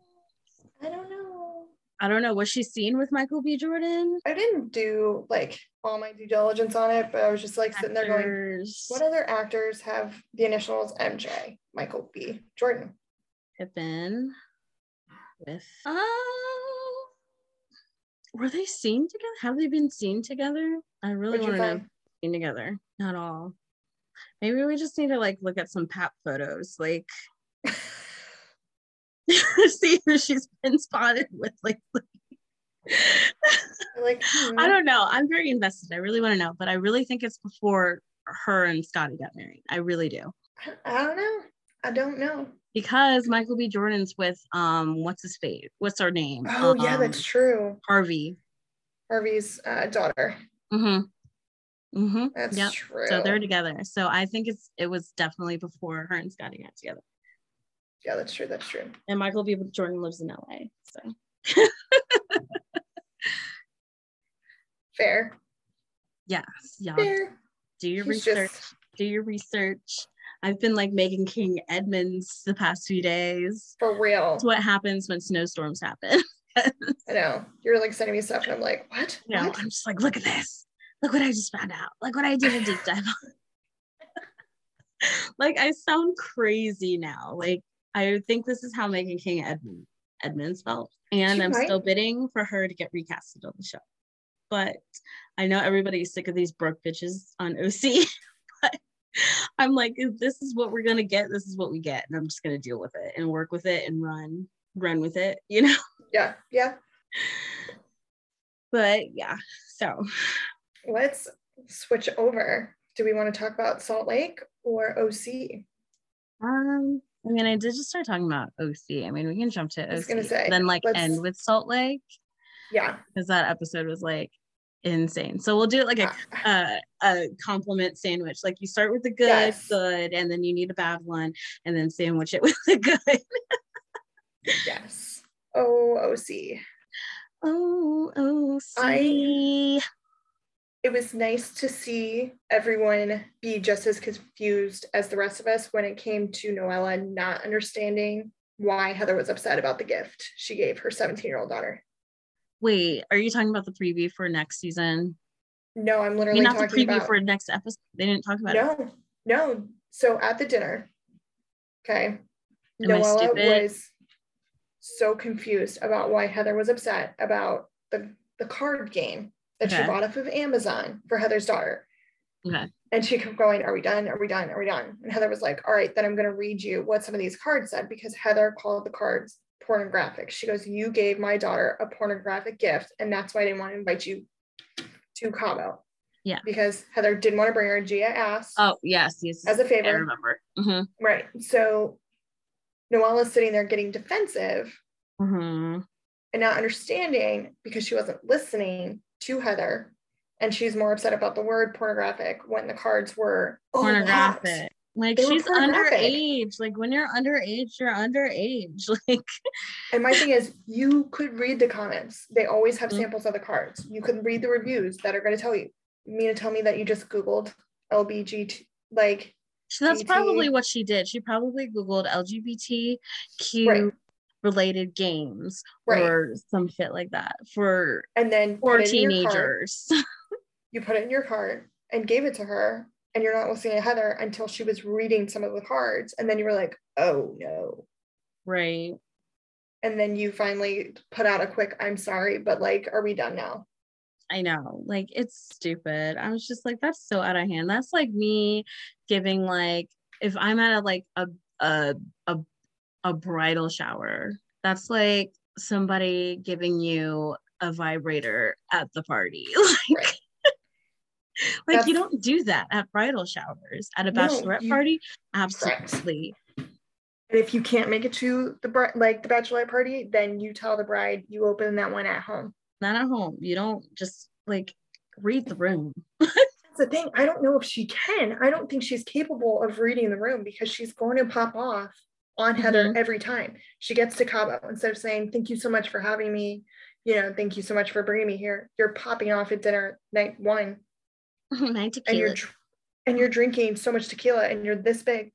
I don't know i don't know was she seen with michael b jordan i didn't do like all my due diligence on it but i was just like actors. sitting there going what other actors have the initials mj Michael B. Jordan. Pippen with uh were they seen together? Have they been seen together? I really want to know seen together. Not all. Maybe we just need to like look at some pap photos, like see who she's been spotted with lately. like hmm. I don't know. I'm very invested. I really want to know, but I really think it's before her and Scottie got married. I really do. I don't know. I don't know. Because Michael B. Jordan's with um what's his face? What's her name? Oh um, yeah, that's true. Harvey. Harvey's uh, daughter. Mm-hmm. Mm-hmm. That's yep. true. So they're together. So I think it's it was definitely before her and Scottie got together. Yeah, that's true. That's true. And Michael B. Jordan lives in LA. So fair. Yes. Yeah. Fair. Do your He's research. Just... Do your research. I've been like Meghan King Edmonds the past few days. For real. It's what happens when snowstorms happen. I know. You're like sending me stuff and I'm like, what? No, what? I'm just like, look at this. Look what I just found out. Look what I did a deep dive on. like I sound crazy now. Like I think this is how Meghan King Edmund, Edmonds felt. And she I'm might. still bidding for her to get recasted on the show. But I know everybody's sick of these broke bitches on OC. but I'm like, if this is what we're gonna get, this is what we get, and I'm just gonna deal with it and work with it and run, run with it, you know? Yeah, yeah. But yeah, so let's switch over. Do we want to talk about Salt Lake or OC? Um, I mean, I did just start talking about OC. I mean, we can jump to OC, I was gonna say, then like end with Salt Lake. Yeah, because that episode was like insane. So we'll do it like a ah. a, a compliment sandwich. Like you start with the good, yes. good, and then you need a bad one, and then sandwich it with the good. yes. Oh, OC. Oh, OC. I, it was nice to see everyone be just as confused as the rest of us when it came to Noella not understanding why Heather was upset about the gift she gave her 17 year old daughter. Wait, are you talking about the preview for next season? No, I'm literally not the preview about... for next episode. They didn't talk about no, it. No, no. So at the dinner, okay, Am Noella was so confused about why Heather was upset about the the card game that okay. she bought off of Amazon for Heather's daughter. Okay. And she kept going, Are we done? Are we done? Are we done? And Heather was like, All right, then I'm going to read you what some of these cards said because Heather called the cards pornographic. She goes, You gave my daughter a pornographic gift, and that's why I didn't want to invite you to Cabo. Yeah. Because Heather didn't want to bring her. Gia asked. Oh, yes, yes. As a favor. I remember. Mm-hmm. Right. So Noella's sitting there getting defensive Mm-hmm. and not understanding because she wasn't listening to Heather. And she's more upset about the word pornographic when the cards were oh. Pornographic. Like They she's underage. Like when you're underage, you're underage. Like And my thing is, you could read the comments. They always have Mhm. samples of the cards. You can read the reviews that are going to tell you. You mean to tell me that you just Googled LBGT? Like, so that's probably what she did. She probably Googled LGBTQ Right. Related games Right. or some shit like that for and then for put it cart. teenagers. You put it in your cart and gave it to her, and you're not listening to Heather until she was reading some of the cards. And then you were like, oh no. right. And then you finally put out a quick, I'm sorry, but like, are we done now? I know, like it's stupid. I was just like, that's so out of hand. That's like me giving like if I'm at a like a a a, a bridal shower, that's like somebody giving you a vibrator at the party. like Right. like you don't do that at bridal showers. At a No, bachelorette you- party, Correct. absolutely. And if you can't make it to the like the bachelorette party, then you tell the bride you open that one at home. Not at home. You don't just like read the room. That's the thing. I don't know if she can. I don't think she's capable of reading the room because she's going to pop off on Heather mm-hmm. every time she gets to Cabo. Instead of saying, Thank you so much for having me, you know, thank you so much for bringing me here. You're popping off at dinner night one Nine and you're tequila. and you're drinking so much tequila and you're this big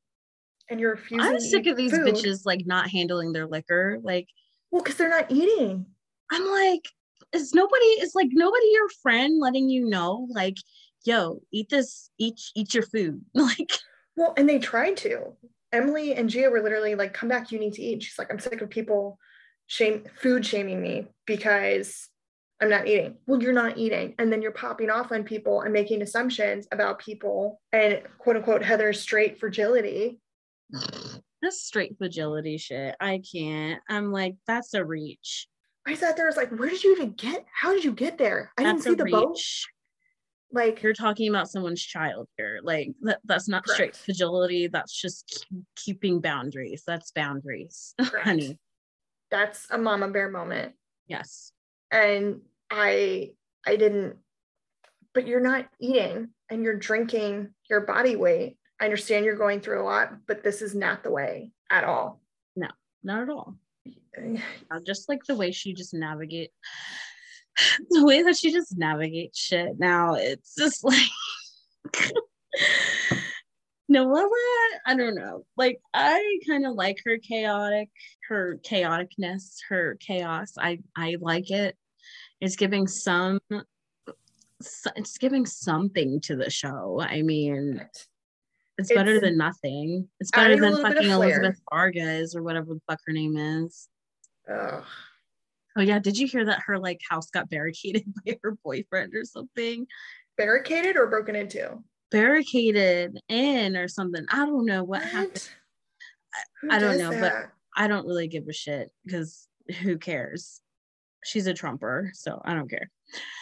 and you're refusing. I'm sick of these food. bitches like not handling their liquor. Like Well, because they're not eating. I'm like, is nobody is like nobody your friend letting you know, like, yo, eat this, eat eat your food. Like, Well, and they tried to. Emily and Gia were literally like, come back, you need to eat. She's like, I'm sick of people shame food shaming me because I'm not eating. Well, you're not eating. And then you're popping off on people and making assumptions about people and quote unquote Heather's straight fragility. this straight fragility shit. I can't. I'm like, that's a reach. I sat there, I was like, where did you even get? How did you get there? I That's didn't see the boat. Like, You're talking about someone's child here. Like that, that's not straight fragility. That's just keep- keeping boundaries. That's boundaries, honey. that's a mama bear moment. Yes. and i i didn't but you're not eating and you're drinking your body weight i understand you're going through a lot but this is not the way at all No, Not at all. Just like the way she just navigate the way that she just navigates shit now it's just like Noella, I don't know. Like I kind of like her chaotic, her chaoticness, her chaos. I I like it. It's giving some it's giving something to the show. I mean, it's better than nothing. It's better than little bit of fucking. Elizabeth Vargas or whatever the fuck her name is. Ugh. Oh yeah, did you hear that her like house got barricaded by her boyfriend or something? barricaded or broken into Barricaded in or something. I don't know what happened. Who I don't know, but? I don't really give a shit because who cares? She's a Trumper, so I don't care.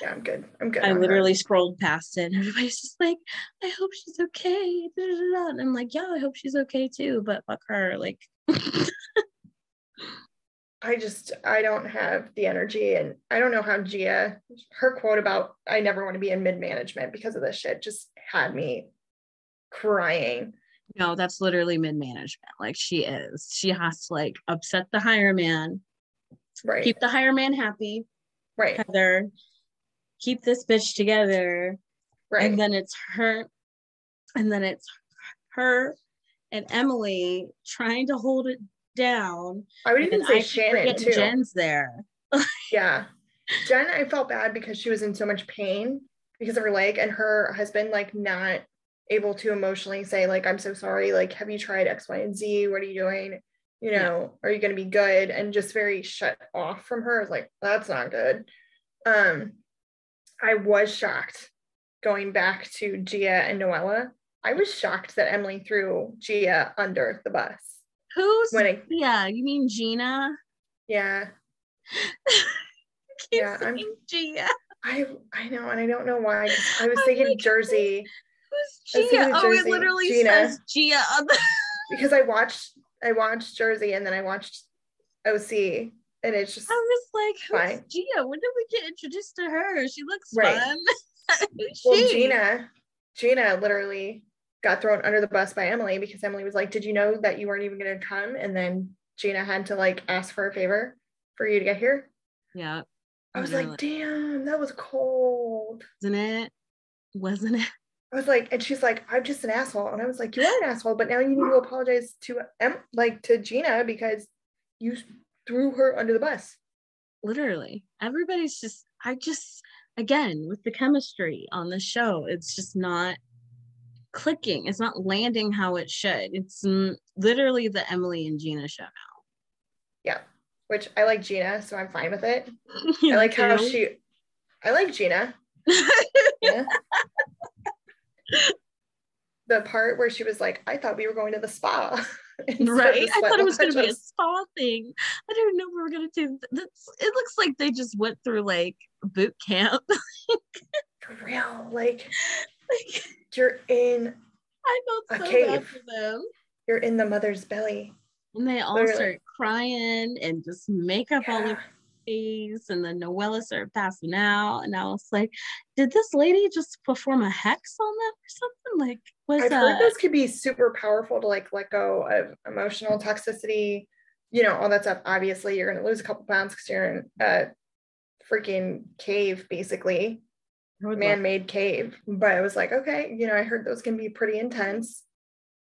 yeah i'm good i'm good I literally scrolled past it and everybody's just like, I hope she's okay. And I'm like, yeah, I hope she's okay too, but fuck her. Like, I just I don't have the energy and I don't know how Gia her quote about I never want to be in mid management because of this shit just had me crying. no, that's literally mid management. Like, she is. She has to like upset the hire man, Right. keep the hire man happy. right. Heather, keep this bitch together. Right. And then it's her, and then it's her and Emily trying to hold it down. I would even say I Shannon too. Jen's there. Yeah. Jen, I felt bad because she was in so much pain because of her leg and her husband like not able to emotionally say like I'm so sorry like have you tried X Y and Z what are you doing you Yeah. know are you going to be good and just very shut off from her I was like that's not good um I was shocked going back to Gia and Noella I was shocked that Emily threw Gia under the bus Who's it, yeah, you mean Gina? yeah keep Yeah, I'm- Gia. I I know, and I don't know why. I was oh thinking like, Jersey. Who's Gia? Oh, Jersey. it literally Gina. says Gia on the because I watched I watched Jersey and then I watched OC and it's just I was like, who's fine. Gia? When did we get introduced to her? She looks right. fun. well, Gina, Gina literally got thrown under the bus by Emily because Emily was like, Did you know that you weren't even gonna come? And then Gina had to like ask for a favor for you to get here. Yeah. I was like, damn, that was cold. Wasn't it? Wasn't it? I was like, and she's like, I'm just an asshole. And I was like, you are an asshole, but now you need to apologize to em like to Gina because you threw her under the bus. Literally. Everybody's just I just again with the chemistry on the show, it's just not clicking. It's not landing how it should. It's literally the Emily and Gina show now. Yeah which I like Gina, so I'm fine with it. I like how she, I like Gina. yeah. the part where she was like, I thought we were going to the spa. right. I thought it was going to be a spa thing. I didn't know we were going to do this. It looks like they just went through like boot camp. For real. Like, like you're in I felt so cave. bad for them. You're in the mother's belly. And they all Literally. start crying and just make up yeah. all the face. And then Noella started passing out. And I was like, did this lady just perform a hex on them or something? Like, was I've heard those could be super powerful to like let go of emotional toxicity, you know, all that stuff. Obviously, you're going to lose a couple pounds because you're in a freaking cave, basically man-made cave but i was like okay you know i heard those can be pretty intense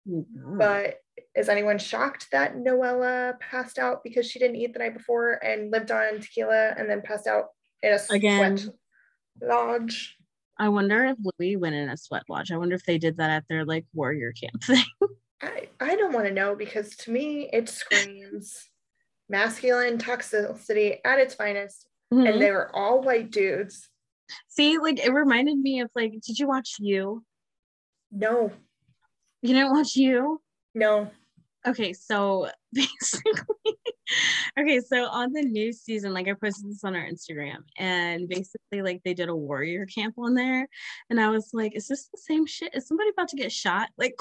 mm-hmm. but is anyone shocked that Noella passed out because she didn't eat the night before and lived on tequila and then passed out in a Again, sweat lodge? I wonder if Luis went in a sweat lodge. I wonder if they did that at their like warrior camp thing. I, I don't want to know because to me it screams masculine toxicity at its finest. Mm-hmm. And they were all white dudes. See, like it reminded me of like, did you watch you? No. You didn't watch you? No. Okay, so basically, okay, so on the new season, like I posted this on our Instagram, and basically, like they did a warrior camp on there, and I was like, "Is this the same shit? Is somebody about to get shot?" Like,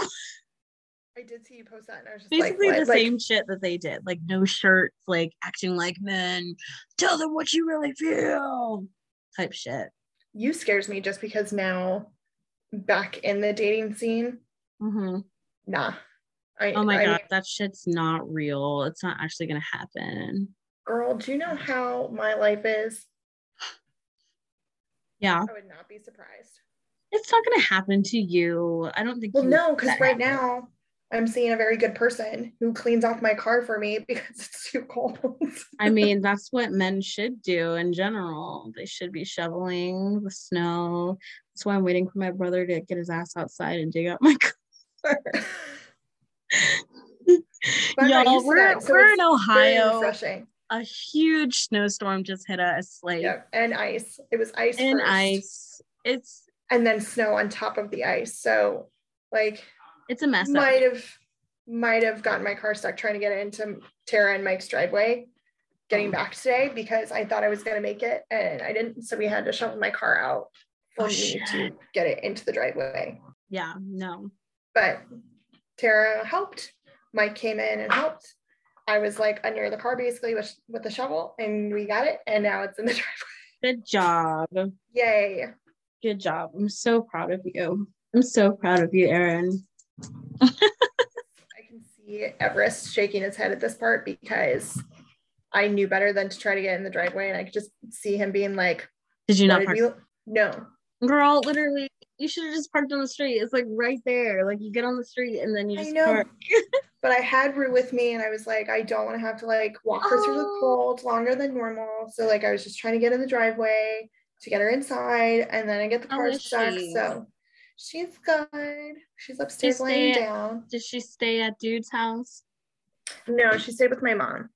I did see you post that, and I was just basically like, the like, same shit that they did, like no shirts, like acting like men, tell them what you really feel, type shit. You scares me just because now, back in the dating scene, mm-hmm. nah I, oh my I, god, that shit's not real. It's not actually gonna happen. Girl, do you know how my life is? Yeah. I would not be surprised. It's not gonna happen to you. I don't think Well, no, because right happen. now I'm seeing a very good person who cleans off my car for me because it's too cold. I mean, that's what men should do in general. They should be shoveling the snow. That's why I'm waiting for my brother to get his ass outside and dig up my car. Y'all, we're, so we're in Ohio. A huge snowstorm just hit us, like yeah, and ice. It was ice and first. ice. It's and then snow on top of the ice. So, like, it's a mess. Might have might have gotten my car stuck trying to get into Tara and Mike's driveway, getting oh. back today because I thought I was gonna make it and I didn't. So we had to shovel my car out for oh, me shit. to get it into the driveway. Yeah, no. But Tara helped. Mike came in and helped. I was like under the car basically with, with the shovel and we got it and now it's in the driveway. Good job. Yay. Good job. I'm so proud of you. I'm so proud of you, Erin. I can see Everest shaking his head at this part because I knew better than to try to get in the driveway and I could just see him being like, Did you not? Did we... No. Girl, literally, you should have just parked on the street. It's like right there. Like you get on the street and then you just I know. park. but I had Rue with me and I was like, I don't want to have to like walk her oh. through the oh. cold longer than normal. So like I was just trying to get in the driveway to get her inside and then I get the car stuck. So she's good. She's upstairs she laying at, down. Did she stay at dude's house? No, she stayed with my mom.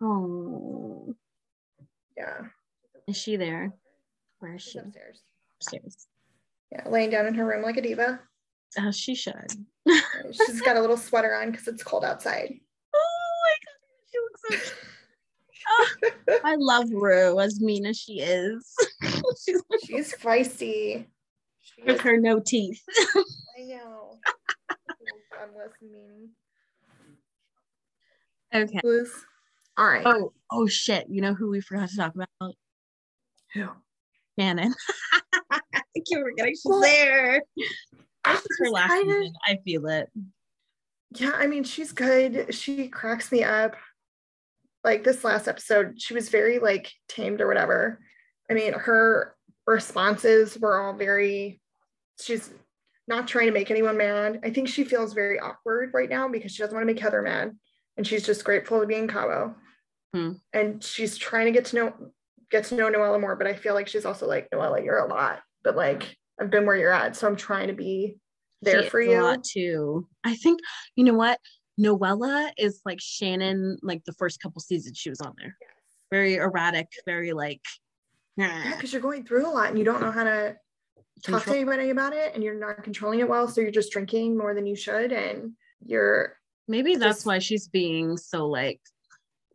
Oh. Yeah. Is she there? Where is she's she? Upstairs. Upstairs. Yeah, laying down in her room like a diva. As she should. She's got a little sweater on because it's cold outside. Oh my god, she looks so oh, I love Rue as mean as she is. she's, she's feisty. She with her no teeth. I know. Godless meaning. Okay. All right. Oh, oh shit. You know who we forgot to talk about? Who? Shannon. I keep forgetting she's well, there. This is her last season. I feel it. Yeah, I mean, she's good. She cracks me up. Like this last episode, she was very like tamed or whatever. I mean, her responses were all very, she's not trying to make anyone mad. I think she feels very awkward right now because she doesn't want to make Heather mad. And she's just grateful to be in Cabo. Hmm. And she's trying to get to know get to know Noella more, but I feel like she's also like, Noella, you're a lot. But like I've been where you're at. So I'm trying to be there for you. Too. I think, you know what? Noella is like Shannon, like the first couple seasons she was on there. Yes. Very erratic, very like yeah, because you're going through a lot and you don't know how to talk Control- to anybody about it and you're not controlling it well. So you're just drinking more than you should and you're maybe that's just- why she's being so like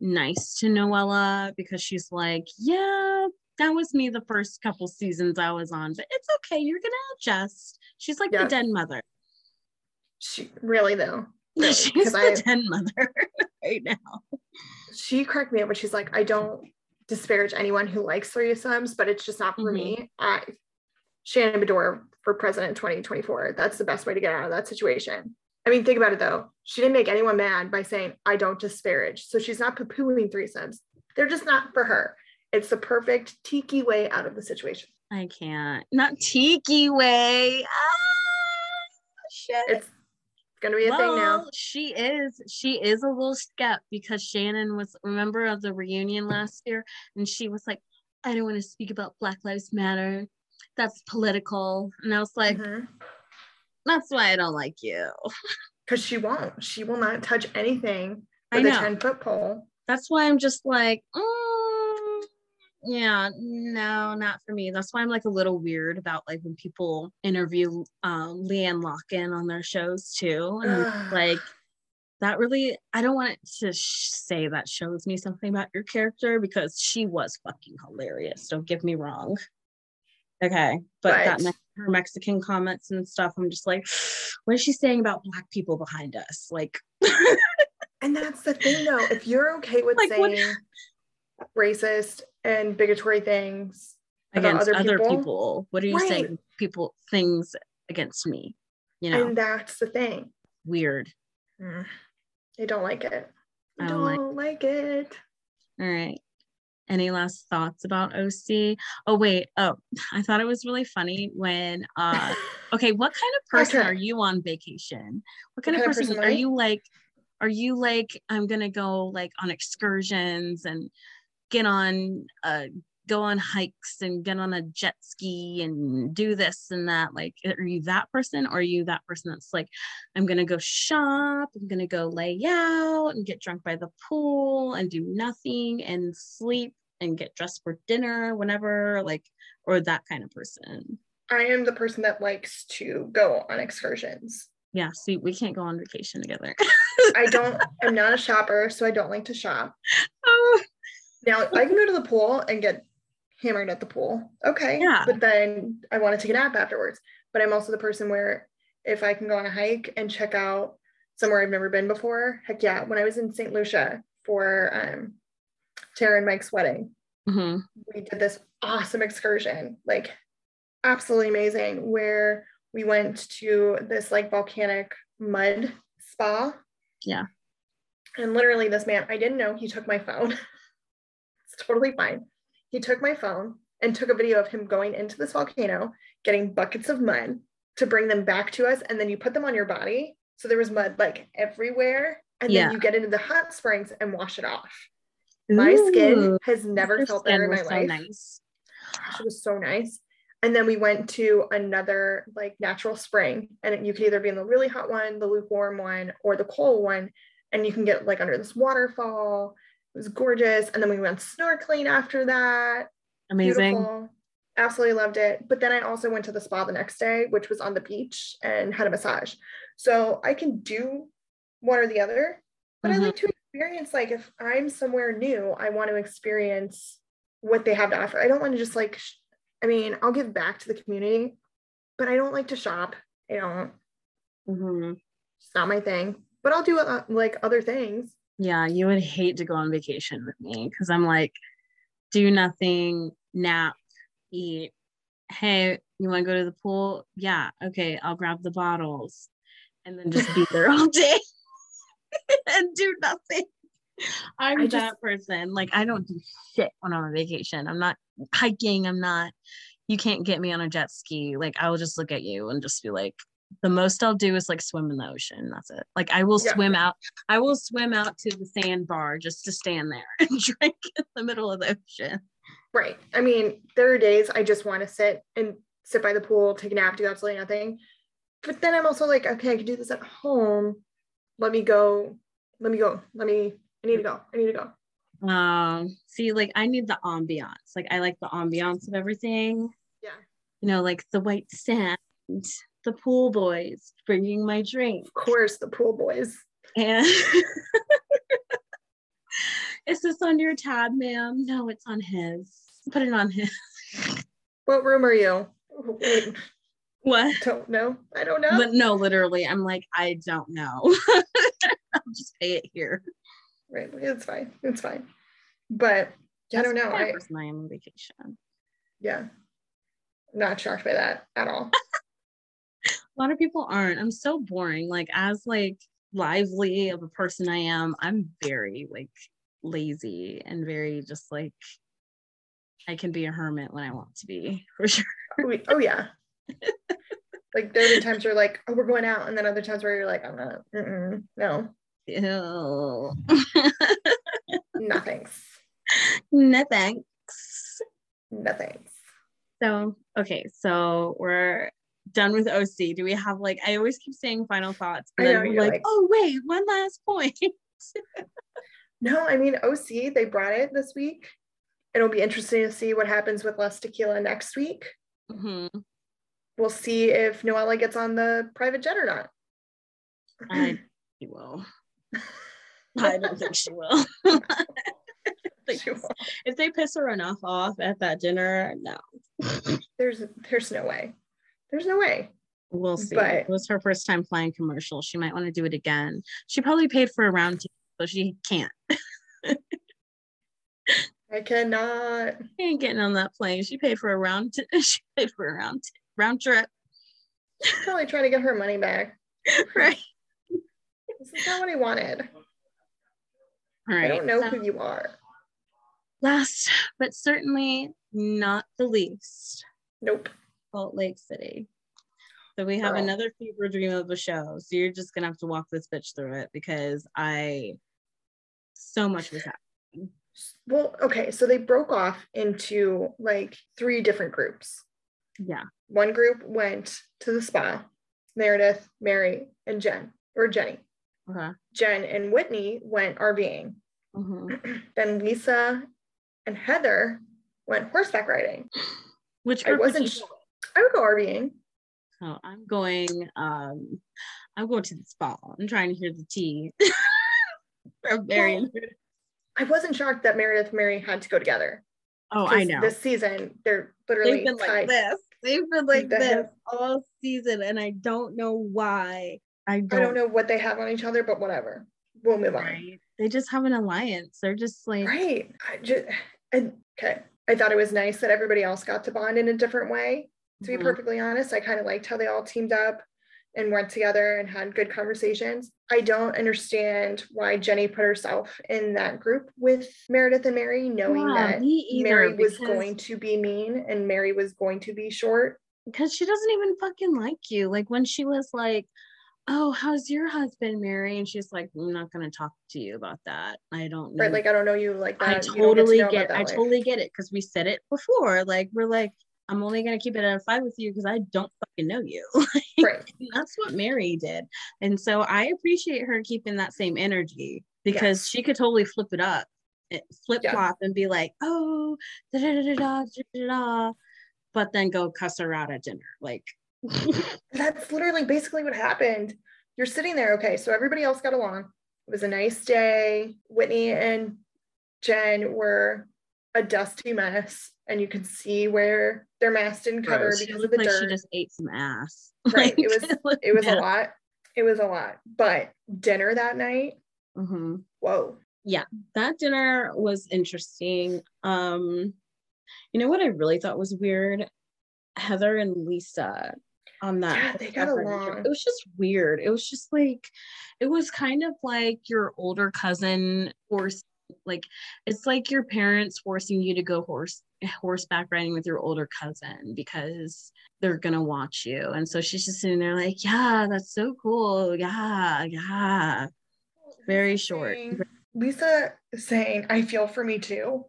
nice to Noella because she's like, yeah, that was me the first couple seasons I was on, but it's okay. You're gonna adjust. She's like yeah. the den mother. She really though. Really, she's the I, den mother right now. She cracked me up, but she's like, I don't disparage anyone who likes threesomes, but it's just not for mm-hmm. me. I Shannon Beador for president 2024. That's the best way to get out of that situation. I mean, think about it though. She didn't make anyone mad by saying, I don't disparage. So she's not poo-pooing threesomes. They're just not for her. It's the perfect tiki way out of the situation. I can't. Not tiki way. Ah, shit. It's gonna be a well, thing now. She is. She is a little skep because Shannon was remember of the reunion last year, and she was like, "I don't want to speak about Black Lives Matter. That's political." And I was like, mm-hmm. "That's why I don't like you." Because she won't. She will not touch anything with a ten foot pole. That's why I'm just like, mm, yeah, no, not for me. That's why I'm like a little weird about like when people interview um, LeeAnne Locken on their shows too, and like that really, I don't want to sh- say that shows me something about your character because she was fucking hilarious. Don't get me wrong. Okay, but right. that me- her Mexican comments and stuff, I'm just like, what is she saying about black people behind us? Like, and that's the thing though. If you're okay with like, saying what? racist and bigotry things against other, other people. people. What are you right. saying? People things against me, you know. And that's the thing. Weird. Mm. I don't like it. I don't, don't like, like it. All right. Any last thoughts about OC? Oh wait. Oh, I thought it was really funny when uh okay, what kind of person okay. are you on vacation? What kind, what of, person, of person are you like are you like I'm gonna go like on excursions and get on uh go on hikes and get on a jet ski and do this and that like are you that person? Or are you that person that's like i'm gonna go shop i'm gonna go lay out and get drunk by the pool and do nothing and sleep and get dressed for dinner whenever like or that kind of person? I am the person that likes to go on excursions. Yeah see we can't go on vacation together. I don't i'm not a shopper so i don't like to shop. Oh. Now I can go to the pool and get hammered at the pool. Okay. Yeah. But then I want to take a nap afterwards. But I'm also the person where if I can go on a hike and check out somewhere I've never been before, heck yeah. When I was in St. Lucia for um, Tara and Mike's wedding, mm-hmm. we did this awesome excursion, like absolutely amazing, where we went to this like volcanic mud spa. Yeah. And literally, this man, I didn't know he took my phone. It's totally fine. He took my phone and took a video of him going into this volcano, getting buckets of mud to bring them back to us. And then you put them on your body. So there was mud like everywhere. And yeah. then you get into the hot springs and wash it off. Ooh, my skin has never felt better in my so life. Nice. Gosh, it was so nice. And then we went to another like natural spring, and you could either be in the really hot one, the lukewarm one, or the cold one. And you can get like under this waterfall it was gorgeous. And then we went snorkeling after that. Amazing. Beautiful. Absolutely loved it. But then I also went to the spa the next day, which was on the beach and had a massage. So I can do one or the other, but mm-hmm. I like to experience, like, if I'm somewhere new, I want to experience what they have to offer. I don't want to just like I mean, I'll give back to the community, but I don't like to shop. I don't. Mm-hmm. It's not my thing. But I'll do uh, like other things. Yeah, you would hate to go on vacation with me because I'm like, do nothing, nap, eat. Hey, you want to go to the pool? Yeah, okay, I'll grab the bottles and then just be there all day and do nothing. I'm I that just- person. Like, I don't do shit when I'm on vacation. I'm not hiking. I'm not, you can't get me on a jet ski. Like, I will just look at you and just be like, the most I'll do is like swim in the ocean. That's it. Like, I will Yeah. swim out. I will swim out to the sandbar just to stand there and drink in the middle of the ocean. Right. I mean, there are days I just want to sit and sit by the pool, take a nap, do absolutely nothing. But then I'm also like, okay, I can do this at home. Let me go. Let me go. Let me, I need to go. I need to go. Um, see, like I need the ambiance. Like I like the ambiance of everything. Yeah. You know, like the white sand, the pool boys bringing my drink, Of course, the pool boys. and is this on your tab, ma'am? No, it's on his. Put it on his. What room are you? Wait, What? don't know. I don't know. But no, literally, I'm like, I don't know. I'll just pay it here. right. It's fine. It's fine. But I don't know. the kind of I, I am on vacation. yeah. Not shocked by that at all. A lot of people aren't i'm so boring like as like lively of a person i am i'm very like lazy and very just like i can be a hermit when i want to be for sure Oh, oh yeah. like there been times where like, oh, we're going out, and then other times where you're like, I'm not. Mm-mm, no, Ew. no thanks. no thanks No thanks. so okay so we're done with oc do we have like i always keep saying final thoughts and then know, like, like- oh wait one last point No, I mean OC, they brought it this week. It'll be interesting to see what happens with less tequila next week. Mhm. We'll see if Noella gets on the private jet or not. I she will. I don't think she will. Like, She won't. if they piss her enough off at that dinner, no. there's there's no way. There's no way. We'll see. But- it was her first time flying commercial. She might want to do it again. She probably paid for a round ticket, so she can't. I cannot. She ain't getting on that plane. She paid for a round. T- she paid for a round t- round trip. Probably trying to get her money back. Right. This is not what I wanted. All right. I don't know so who you are. last, but certainly not the least, Nope. Salt Lake City. So we have Girl. another fever dream of a show. So you're just gonna have to walk this bitch through it because I so much was happening. Well, okay, so they broke off into like three different groups. Yeah. One group went to the spa, Meredith, Mary, and Jen, or Jenny. Okay. Jen and Whitney went RVing. Mhm. Then Lisa and Heather went horseback riding. Which I wasn't go I would go RVing. Oh, I'm going. Um, I'm going to the spa. I'm trying to hear the tea from and- I wasn't shocked that Meredith and Mary had to go together. oh, I know. This season, they're literally They've been like this. They've been like They this all season, and I don't know why. I don't, I don't know what they have on each other, but whatever. We'll move on. They just have an alliance. They're just like Right. I just and okay. I thought it was nice that everybody else got to bond in a different way. To be Mhm. perfectly honest, I kind of liked how they all teamed up and went together and had good conversations. I don't understand why Jenny put herself in that group with Meredith and Mary, knowing Yeah, that either, Mary was going to be mean and Mary was going to be short. because she doesn't even fucking like you. Like when she was like, "Oh, how's your husband, Mary?" and she's like, "I'm not gonna talk to you about that. I don't know." Right. Like I don't know you like I that. Don't totally get. that I life. totally get it because we said it before. Like we're like, I'm only gonna keep it at a five with you because I don't fucking know you. right. That's what Mary did. And so I appreciate her keeping that same energy because Yes. she could totally flip it up, eh, flip Yeah. flop and be like, oh, da da da da da da da, da, but then go cuss her out at dinner. Like, That's literally basically what happened. You're sitting there, okay, so everybody else got along. It was a nice day. Whitney and Jen were a dusty mess and you could see where their mask didn't cover Gross. Because of the like dirt. she just ate some ass. Right. It was it was a lot. It was a lot. But dinner that night, Mhm. whoa. Yeah, that dinner was interesting. Um, you know what I really thought was weird? Heather and Lisa on that. Yeah, they got along. It was just weird. It was just like, it was kind of like your older cousin or like it's like your parents forcing you to go horse horseback riding with your older cousin because they're gonna watch you. And so she's just sitting there like, yeah, that's so cool. Yeah, yeah. Very short. Lisa saying, I feel for me too.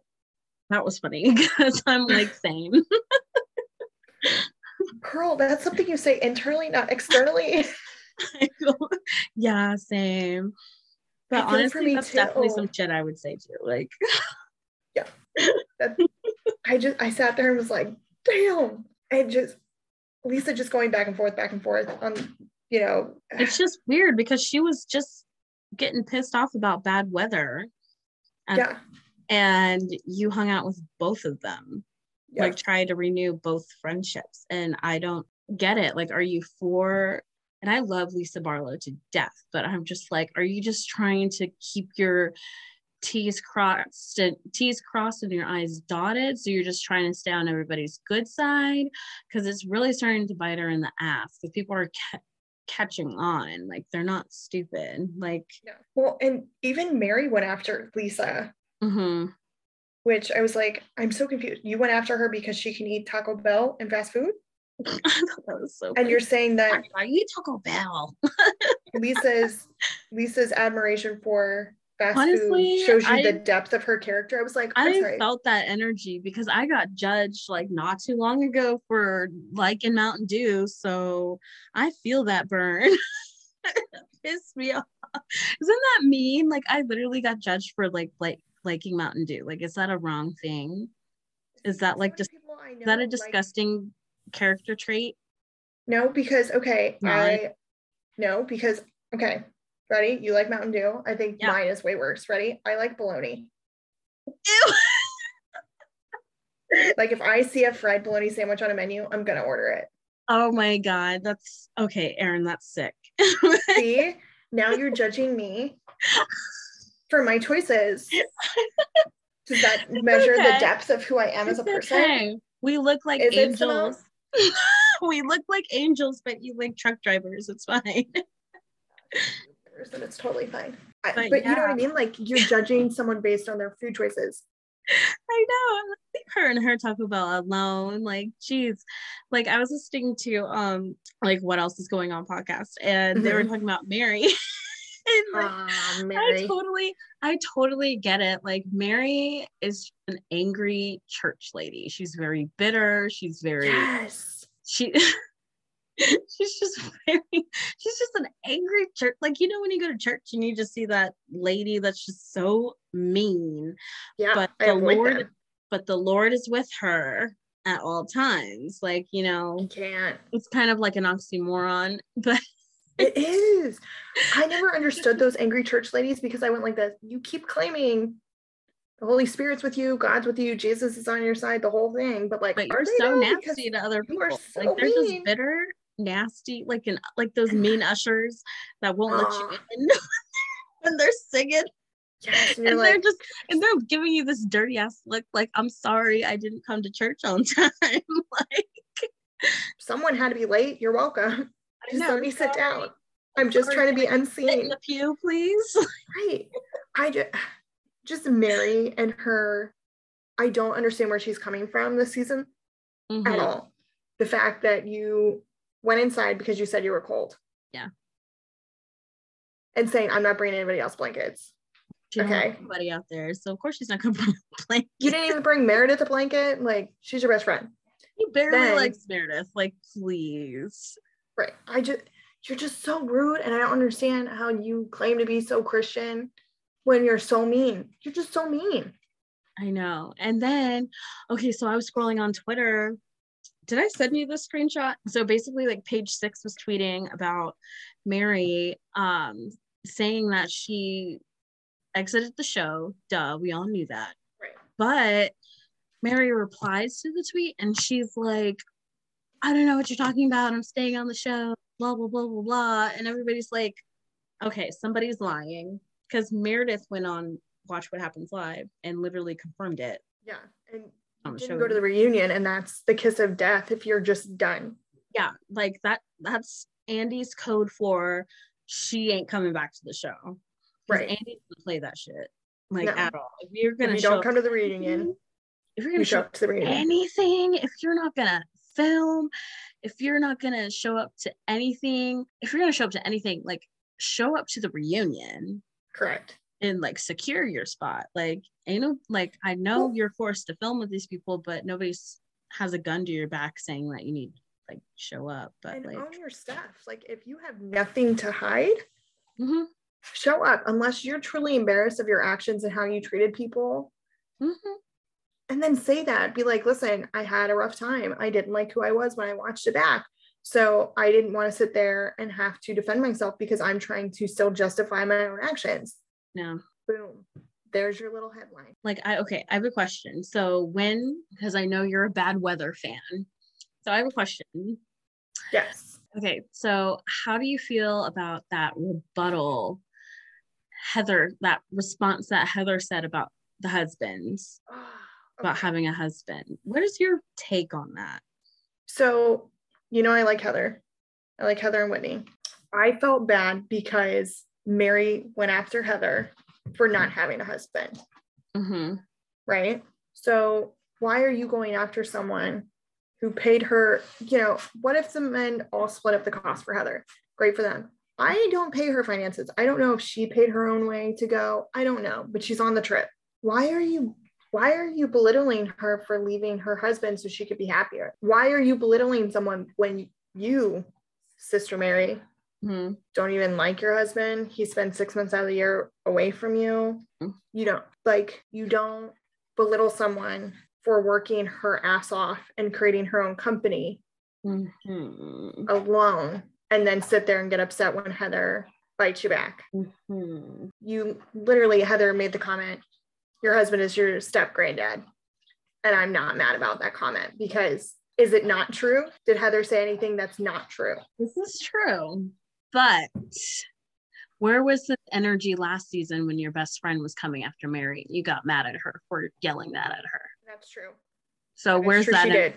That was funny because I'm like same. Girl, that's something you say internally, not externally. Yeah, same. But I honestly, that's definitely some shit I would say too. Like, yeah, That I just I sat there and was like, damn. And just Lisa just going back and forth, back and forth on, you know, it's just weird because she was just getting pissed off about bad weather. And, yeah. and you hung out with both of them, yeah. like try to renew both friendships. And I don't get it. Like, are you for and I love Lisa Barlow to death, but I'm just like, are you just trying to keep your T's crossed and T's crossed and your I's dotted? So you're just trying to stay on everybody's good side because it's really starting to bite her in the ass because people are ca- catching on. Like they're not stupid. Like, yeah. Well, and even Mary went after Lisa, mhm. which I was like, I'm so confused. You went after her because she can eat Taco Bell and fast food? I thought that was so. And you're saying that are you Taco Bell? Lisa's Lisa's admiration for fast Honestly, food shows you I- the depth of her character. I was like, I sorry. felt that energy because I got judged like not too long ago for liking Mountain Dew. So I feel that burn. Piss me off. Isn't that mean? Like I literally got judged for like like liking Mountain Dew. Like is that a wrong thing? Is that like just is that a disgusting character trait? No, because okay, Not. I no, because okay, ready? You like Mountain Dew? I think Yeah. mine is way worse. Ready? I like bologna. Ew. Like if I see a fried bologna sandwich on a menu, I'm gonna order it. Oh my god, that's okay, Aaron, that's sick. See, now you're judging me for my choices. Does that measure the depth of who I am as a person? okay. We look like Is angels. We look like angels, but you like truck drivers. It's fine. and it's totally fine. I- But but you know what. I mean? Like you're judging someone based on their food choices. I know. Leave her and her Taco Bell alone. Like, geez. Like I was listening to um like what else is going on podcast and they were Mhm. talking about Mary. like, I totally, I totally get it. Like Mary is an angry church lady. She's very bitter. She's very Yes. she she's just very she's just an angry church like you know when you go to church and you just see that lady that's just so mean Yeah. but the lord but the lord is with her at all times like you know You can't. it's kind of like an oxymoron but It is. I never understood those angry church ladies because I went like this. You keep claiming the Holy Spirit's with you, God's with you, Jesus is on your side, the whole thing. But like, but you're so nasty to other people so like they're just bitter nasty like an like those mean ushers that won't let you in when they're singing Yes, and and they're just and they're giving you this dirty ass look like i'm sorry i didn't come to church on time like someone had to be late. You're welcome. Just let me sit sorry. down. I'm just trying to be can I sit in unseen. the pew please Right. I just just Mary and her. I don't understand where she's coming from this season at Mhm. all. The fact that you went inside because you said you were cold. Yeah. And saying, I'm not bringing anybody else blankets. She Okay. anybody out there so of course she's not gonna play You didn't even bring Meredith a blanket. Like, she's your best friend. he barely then- likes meredith like please Right. I just, you're just so rude. And I don't understand how you claim to be so Christian when you're so mean. You're just so mean. i know and then okay so i was scrolling on twitter did i send you this screenshot so basically like page six was tweeting about mary um saying that she exited the show duh we all knew that Right. but Mary replies to the tweet and she's like, I don't know what you're talking about. I'm staying on the show, blah, blah, blah, blah, blah. And everybody's like, okay, somebody's lying. Because Meredith went on Watch What Happens Live and literally confirmed it. Yeah. And didn't go to the reunion, and that's the kiss of death if you're just done. Yeah, like that that's Andy's code for she ain't coming back to the show. Right. Andy doesn't play that shit like no. at all. If you're gonna if you don't come to the reunion, if you're gonna you show up to the reunion, anything, if you're not gonna film, if you're not gonna show up to anything, if you're gonna show up to anything, like show up to the reunion. Correct. And like secure your spot. Like, ain't no like I know well, you're forced to film with these people, but nobody's has a gun to your back saying that you need like show up. But and like on your stuff, like if you have nothing to hide, mm-hmm. show up unless you're truly embarrassed of your actions and how you treated people. Mm-hmm. And then say that. Be like, listen, I had a rough time. I didn't like who I was when I watched it back. So I didn't want to sit there and have to defend myself because I'm trying to still justify my own actions. No. Boom. There's your little headline. Like I okay, I have a question. So when because I know you're a bad weather fan. So I have a question. Yes. Okay, so how do you feel about that rebuttal Heather that response that Heather said about the husbands? Ah. Okay. About having a husband. What is your take on that? So you know, I like Heather. I like Heather and Whitney. I felt bad because Mary went after Heather for not having a husband. Mm-hmm. Right. So, why are you going after someone who paid her? You know, what if the men all split up the cost for Heather? Great for them. I don't pay her finances. I don't know if she paid her own way to go. I don't know, but she's on the trip. Why are you why are you belittling her for leaving her husband so she could be happier? Why are you belittling someone when you, Sister Mary, mm-hmm. don't even like your husband? He spends six months out of the year away from you. Mm-hmm. You don't like, you don't belittle someone for working her ass off and creating her own company mm-hmm. alone and then sit there and get upset when Heather bites you back. Mm-hmm. You literally, Heather made the comment, your husband is your step granddad. And I'm not mad about that comment because is it not true? Did Heather say anything that's not true? This is true. But where was the energy last season when your best friend was coming after Mary? You got mad at her for yelling that at her. That's true. So that where's that? At?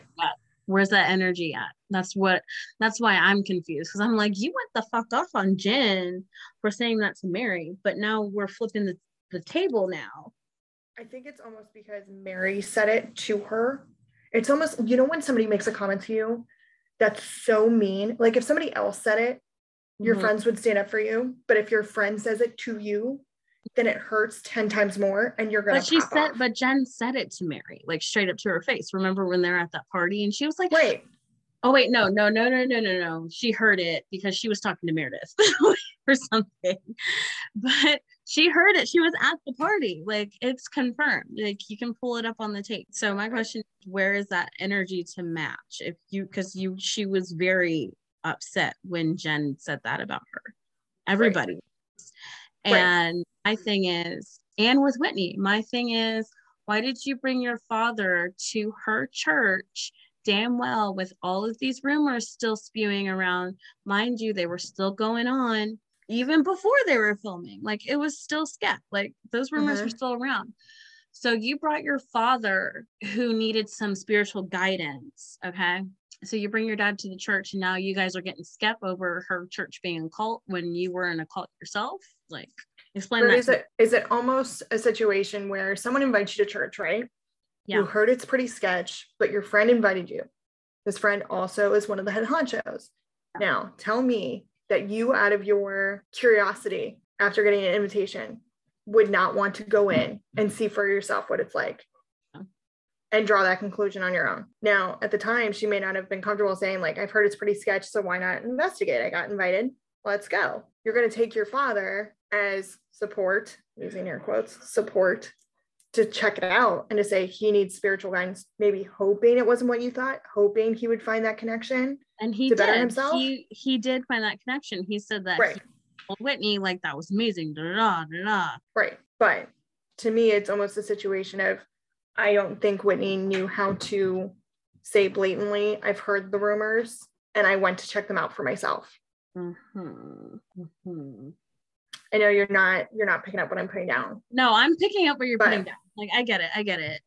Where's that energy at? That's what. That's why I'm confused because I'm like, you went the fuck off on Jen for saying that to Mary, but now we're flipping the, the table now. I think it's almost because Mary said it to her. It's almost, you know, when somebody makes a comment to you that's so mean, like if somebody else said it, your mm-hmm. friends would stand up for you. But if your friend says it to you, then it hurts 10 times more and you're gonna but she said off. but jen said it to mary like straight up to her face remember when they're at that party and she was like wait oh wait no no no no no no no she heard it because she was talking to meredith or something but she heard it. She was at the party. Like it's confirmed. Like you can pull it up on the tape. So my question is where is that energy to match? If you because you she was very upset when jen said that about her. Everybody right. and right. my thing is and with whitney. My thing is why did you bring your father to her church damn well with all of these rumors still spewing around. Mind you, they were still going on even before they were filming. Like it was still scat. Like those rumors uh-huh. were still around. So you brought your father who needed some spiritual guidance. Okay. So you bring your dad to the church and now you guys are getting skep over her church being a cult when you were in a cult yourself. Like explain but that. Is it is it almost a situation where someone invites you to church, right? Yeah. You heard it's pretty sketch, but your friend invited you. This friend also is one of the head honchos. Yeah. Now, tell me that you, out of your curiosity after getting an invitation, would not want to go in and see for yourself what it's like and draw that conclusion on your own. Now, at the time, she may not have been comfortable saying, like, I've heard it's pretty sketch, so why not investigate? I got invited. Let's go. You're going to take your father as support, using air quotes, support to check it out and to say he needs spiritual guidance, maybe hoping it wasn't what you thought, hoping he would find that connection and he to did. better himself. He he did find that connection. He said that right. Whitney like that was amazing. Da, da, da, da, Right, but to me, it's almost a situation of I don't think Whitney knew how to say blatantly, I've heard the rumors and I went to check them out for myself. Mm-hmm. Mm-hmm. I know you're not you're not picking up what I'm putting down. No, I'm picking up what you're but, putting down. Like I get it. I get it.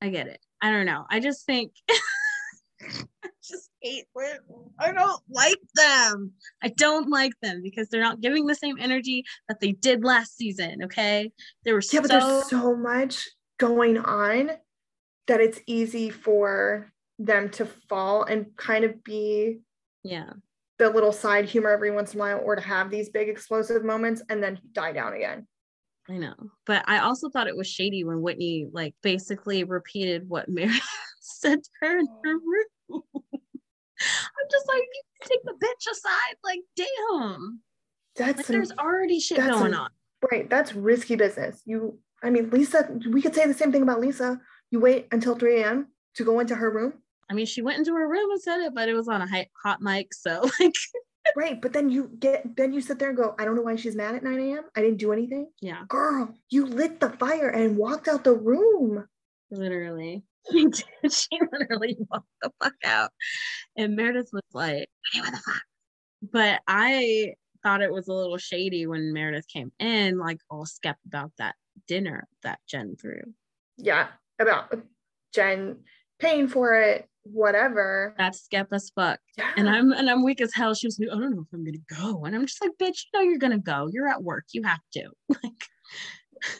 I get it. I don't know. I just think I just hate them. I don't like them. I don't like them because they're not giving the same energy that they did last season. Okay. There were yeah, so... but there's so much going on that it's easy for them to fall and kind of be yeah the little side humor every once in a while or to have these big explosive moments and then die down again i know but i also thought it was shady when whitney like basically repeated what mary said to her in her oh. room. I'm just like you take the bitch aside like damn. That's like, there's already shit going a, on. Right that's risky business. You i mean lisa we could say the same thing about lisa. You wait until 3 a.m to go into her room? I mean, she went into her room and said it, but it was on a hot mic. So, like, right. But then you get, then you sit there and go, I don't know why she's mad at 9 a.m. I didn't do anything. Yeah. Girl, you lit the fire and walked out the room. Literally. She did. She literally walked the fuck out. And Meredith was like, hey, what the fuck? But I thought it was a little shady when Meredith came in, like all skept about that dinner that Jen threw. Yeah. About Jen paying for it whatever. That's skep as fuck. Yeah. And I'm and I'm weak as hell. She was like, I don't know if I'm gonna go. And I'm just like, bitch, you know you're gonna go. You're at work. You have to. Like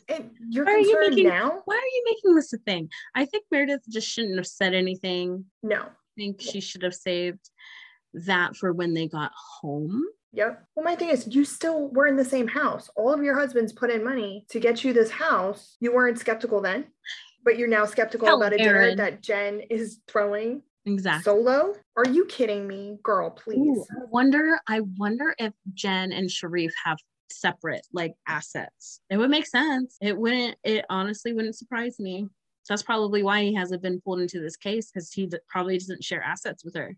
and you're why are you making, now? Why are you making this a thing? I think Meredith just shouldn't have said anything. No. I think she should have saved that for when they got home. Yep. Well, my thing is, you still were in the same house. All of your husbands put in money to get you this house. You weren't skeptical then but you're now skeptical Tell about a Aaron. dinner that Jen is throwing exactly solo. Are you kidding me, girl? Please. Ooh, I wonder. I wonder if Jen and Sharrieff have separate like assets. It would make sense. It wouldn't. It honestly wouldn't surprise me. That's probably why he hasn't been pulled into this case because he d- probably doesn't share assets with her.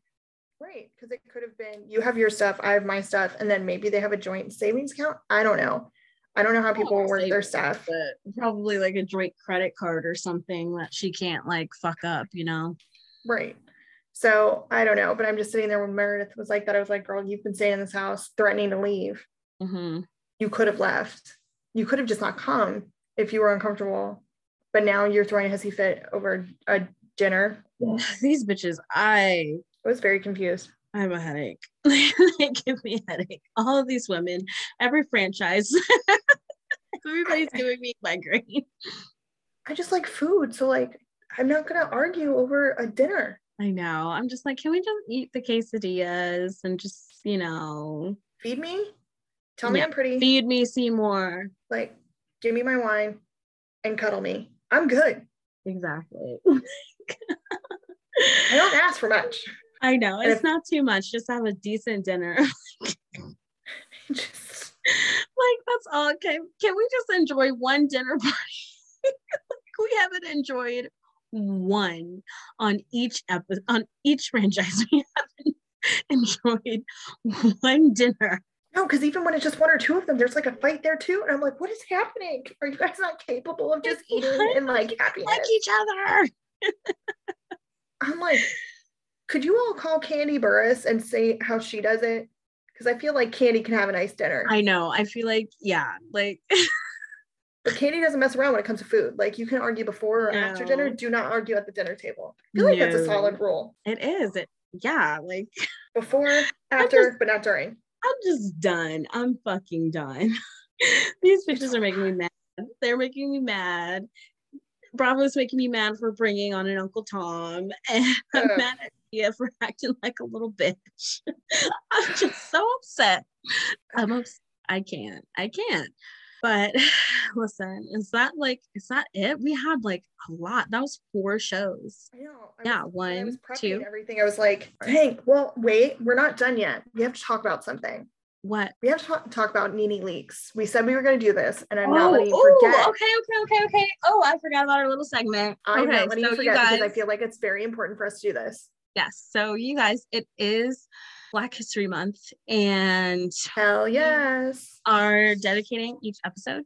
Right, because it could have been you have your stuff, I have my stuff, and then maybe they have a joint savings account. I don't know. I don't know how people work their stuff. but Probably like a joint credit card or something that she can't like fuck up, you know? Right. So I don't know, but I'm just sitting there when Meredith was like that. I was like, girl, you've been staying in this house threatening to leave. Mm-hmm. You could have left. You could have just not come if you were uncomfortable. But now you're throwing a hissy fit over a dinner. These bitches, I was very confused. I have a headache. they give me a headache. All of these women, every franchise, everybody's giving me migraine. I just like food. So like I'm not gonna argue over a dinner. I know. I'm just like, can we just eat the quesadillas and just, you know, feed me? Tell me yeah. I'm pretty. Feed me, Seymour. Like, give me my wine and cuddle me. I'm good. Exactly. I don't ask for much. I know it's not too much. Just have a decent dinner. just like that's all. Okay, can we just enjoy one dinner party? like we haven't enjoyed one on each episode on each franchise. We haven't enjoyed one dinner. No, because even when it's just one or two of them, there's like a fight there too. And I'm like, what is happening? Are you guys not capable of just eating and like happiness? Like each other. I'm like, could you all call Kandi Burruss and say how she does it? Because I feel like Kandi can have a nice dinner. I know. I feel like, yeah, like. but Kandi doesn't mess around when it comes to food. Like you can argue before or no. after dinner. Do not argue at the dinner table. I feel like no. that's a solid rule. It is. It yeah, like before, after, just, but not during. I'm just done. I'm fucking done. These bitches are making me mad. They're making me mad. Bravo's making me mad for bringing on an Uncle Tom, and I'm mad at Tia for acting like a little bitch. I'm just so upset. I'm upset. I can't. I can't. But listen, is that like is that it? We had like a lot. That was four shows. I know. I yeah, was, one, two. Everything. I was like, Hank. Well, wait, we're not done yet. We have to talk about something. What? We have to talk, talk about NeNe Leakes. We said we were going to do this, and I'm oh, not letting you forget. Okay, okay, okay, okay. Oh, I forgot about our little segment. I'm okay, not letting so you forget you guys, because I feel like it's very important for us to do this. Yes. So you guys, it is Black History Month, and hell yes, are dedicating each episode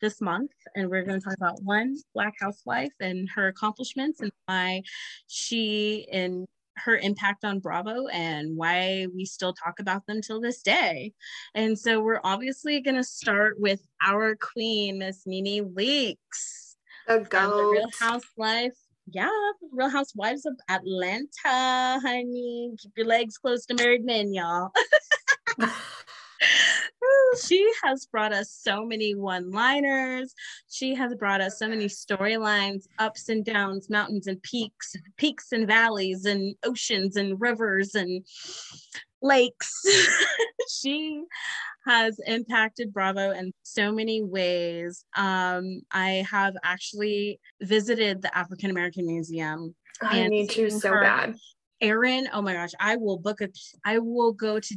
this month, and we're going to talk about one Black housewife and her accomplishments and why she and her impact on Bravo and why we still talk about them till this day. And so we're obviously going to start with our queen, Miss NeNe Leakes. The. The Real Housewife. Yeah, Real Housewives of Atlanta, honey. Keep your legs close to married men, y'all. she has brought us so many one liners. She has brought us so many storylines, ups and downs, mountains and peaks, peaks and valleys, and oceans and rivers and lakes. she has impacted Bravo in so many ways. Um, I have actually visited the African American Museum. I need to so bad. Erin, oh my gosh, I will book a I will go to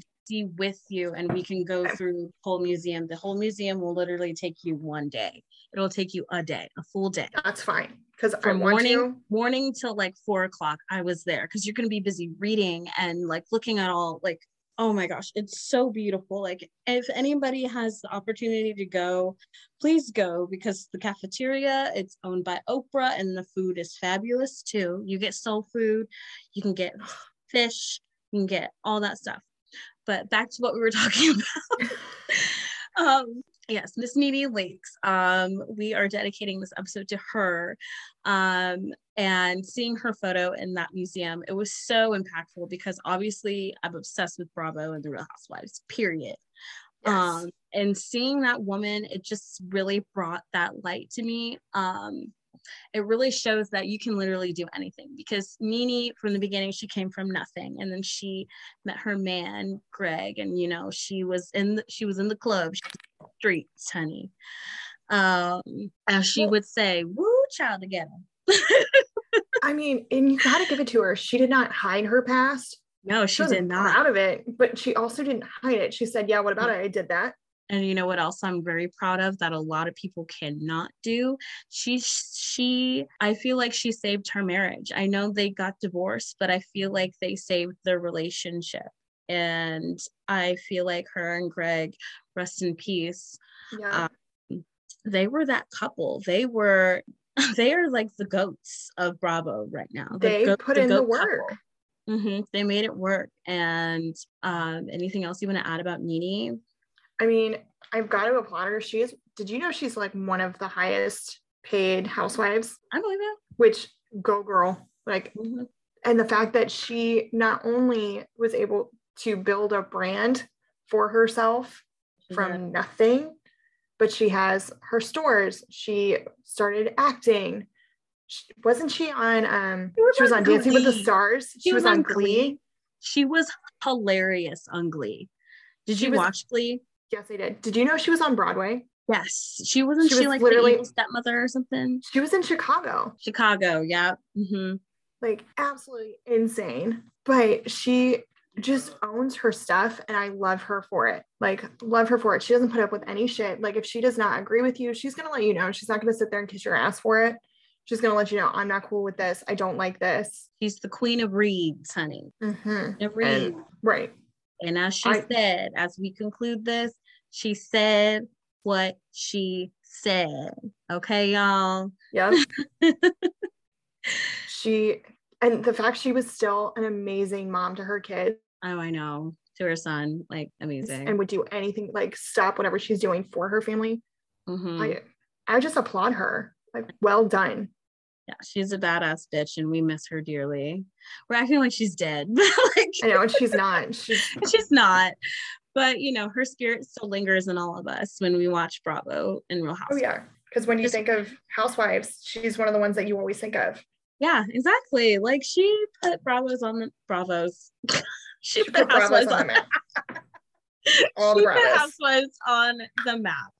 with you and we can go through the whole museum. The whole museum will literally take you one day. It'll take you a day, a full day. That's fine. Because from morning to... morning till like four o'clock, I was there because you're gonna be busy reading and like looking at all like oh my gosh, it's so beautiful. Like if anybody has the opportunity to go, please go because the cafeteria, it's owned by Oprah and the food is fabulous too. You get soul food, you can get fish, you can get all that stuff. But back to what we were talking about. um, yes, Miss NeNe Leakes. Um, we are dedicating this episode to her. Um, and seeing her photo in that museum, it was so impactful because obviously I'm obsessed with Bravo and the Real Housewives, period. Yes. Um, and seeing that woman, it just really brought that light to me. Um, it really shows that you can literally do anything because NeNe from the beginning she came from nothing. And then she met her man Greg and you know she was in the, she was in the club streets honey. Um as she would say woo child together I mean and you got to give it to her. She did not hide her past. No she, she did not. out of it but she also didn't hide it. She said yeah what about it? I did that and you know what else i'm very proud of that a lot of people cannot do? She she i feel like she saved her marriage. I know they got divorced but i feel like they saved their relationship. And i feel like her and greg rest in peace yeah. Um, they were that couple. They were they are like the goats of bravo right now. The they go- put the in the work. mm-hmm. they made it work. And um, anything else you want to add about NeNe I mean, I've got to applaud her. She is, did you know she's like one of the highest paid housewives? I believe it. Which go girl. Like, mm-hmm. and the fact that she not only was able to build a brand for herself from yeah. nothing, but she has her stores. She started acting. She, wasn't she on um she was, she was on Glee. Dancing with the Stars? She, she was, was, on Glee. Glee. She was hilarious on Glee. Did she you was, watch Glee? Yes, I did. Did you know she was on Broadway? Yes, she wasn't. She, she was like literally the stepmother or something. She was in Chicago. Chicago, yeah. Mm-hmm. Like absolutely insane. But she just owns her stuff, and I love her for it. Like love her for it. She doesn't put up with any shit. Like if she does not agree with you, she's gonna let you know. She's not gonna sit there and kiss your ass for it. She's gonna let you know I'm not cool with this. I don't like this. She's the queen of reads, honey. Mm-hmm. Reads. right. And as she I, said, as we conclude this, she said what she said. Okay, y'all. Yep. she and the fact she was still an amazing mom to her kids. Oh, I know. To her son, like amazing. And would do anything like stop whatever she's doing for her family. Mm-hmm. I I just applaud her. Like, well done. Yeah, she's a badass bitch, and we miss her dearly. We're acting like she's dead. like, I know, she's not. She's she's not but you know, her spirit still lingers in all of us when we watch Bravo and Real Housewives. Oh yeah, because when you Just, think of Housewives, she's one of the ones that you always think of. Yeah, exactly. Like she put Bravos on the Bravos. she, she, put, put Housewives on the map. all the Bravos. Put Housewives on the map.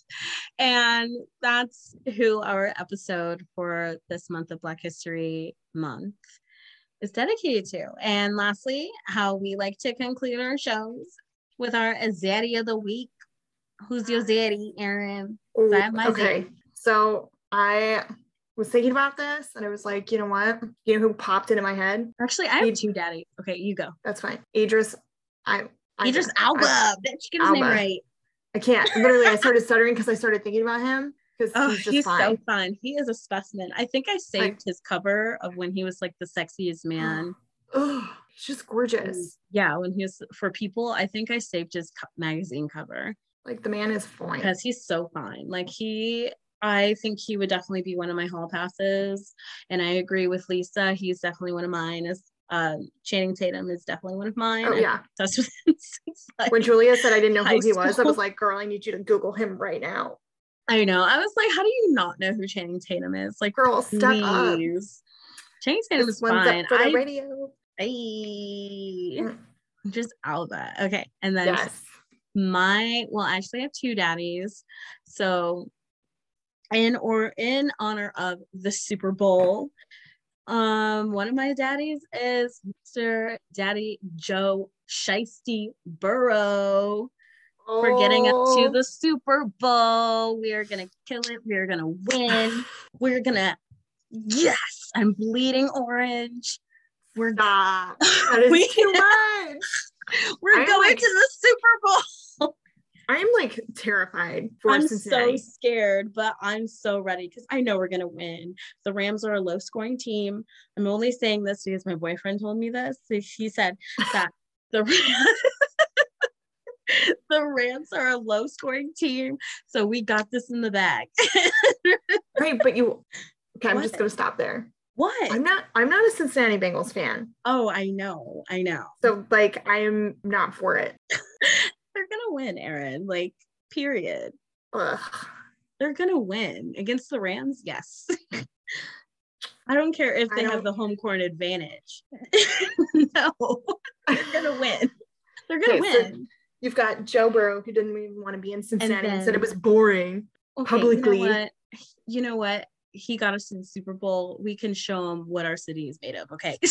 And that's who our episode for this month of Black History Month is dedicated to. And lastly, how we like to conclude our shows with our Zaddy of the week. Who's your Zaddy, Erin? okay. Zaddy. So I was thinking about this and I was like, you know what? You know who popped into my head? Actually, I have two daddy. Okay, you go. That's fine. Idris. I, I Idris Elba. Bitch, get his Alba. name right. I can't. Literally, I started stuttering because I started thinking about him. because Oh, he's he's, just fine. so fun. He is a specimen. I think I saved his cover of when he was like the sexiest man. oh, he's just gorgeous. Yeah, when he was for people, I think I saved his co- magazine cover Like the man is fine. because he's so fine. Like he, I think he would definitely be one of my hall passes. And I agree with Lisa. He's definitely one of mine. As uh, Channing Tatum is definitely one of mine. Oh yeah. obsessed with him like, When Julia said I didn't know who he was, I was like, girl, I need you to Google him right now. I know. I was like, how do you not know who Channing Tatum is? Like, Girl, step up. please. Channing Tatum This is fine. up for the I, radio. I Mm. just Alba. Okay. And then Yes. my well, actually, I have two daddies. So in or in honor of the Super Bowl, um, one of my daddies is Mr. Daddy Joe Shiesty Burrow for getting us to Oh. the Super Bowl. We are gonna kill it. We are gonna win. We're gonna yes, I'm bleeding orange. We're Stop. That is We- too much. we're I'm going like- to the Super Bowl. I'm like terrified for I'm Cincinnati. so scared, but I'm so ready because I know we're gonna win. The Rams are a low scoring team. I'm only saying this because my boyfriend told me this. He said that the the Rams are a low scoring team, so we got this in the bag. Right, but you okay, I'm just gonna stop there. what? I'm not I'm not a Cincinnati Bengals fan. oh, I know, I know. So like I'm not for it. Gonna win, Aaron. Like, period. Ugh. They're gonna win against the Rams. Yes. I don't care if they have the home court advantage. no, they're gonna win. They're gonna Okay, so- win. You've got Joe Burrow who didn't even want to be in Cincinnati and, said it was boring. Okay, publicly. You know what? You know what? He got us to the Super Bowl. We can show him what our city is made of. Okay.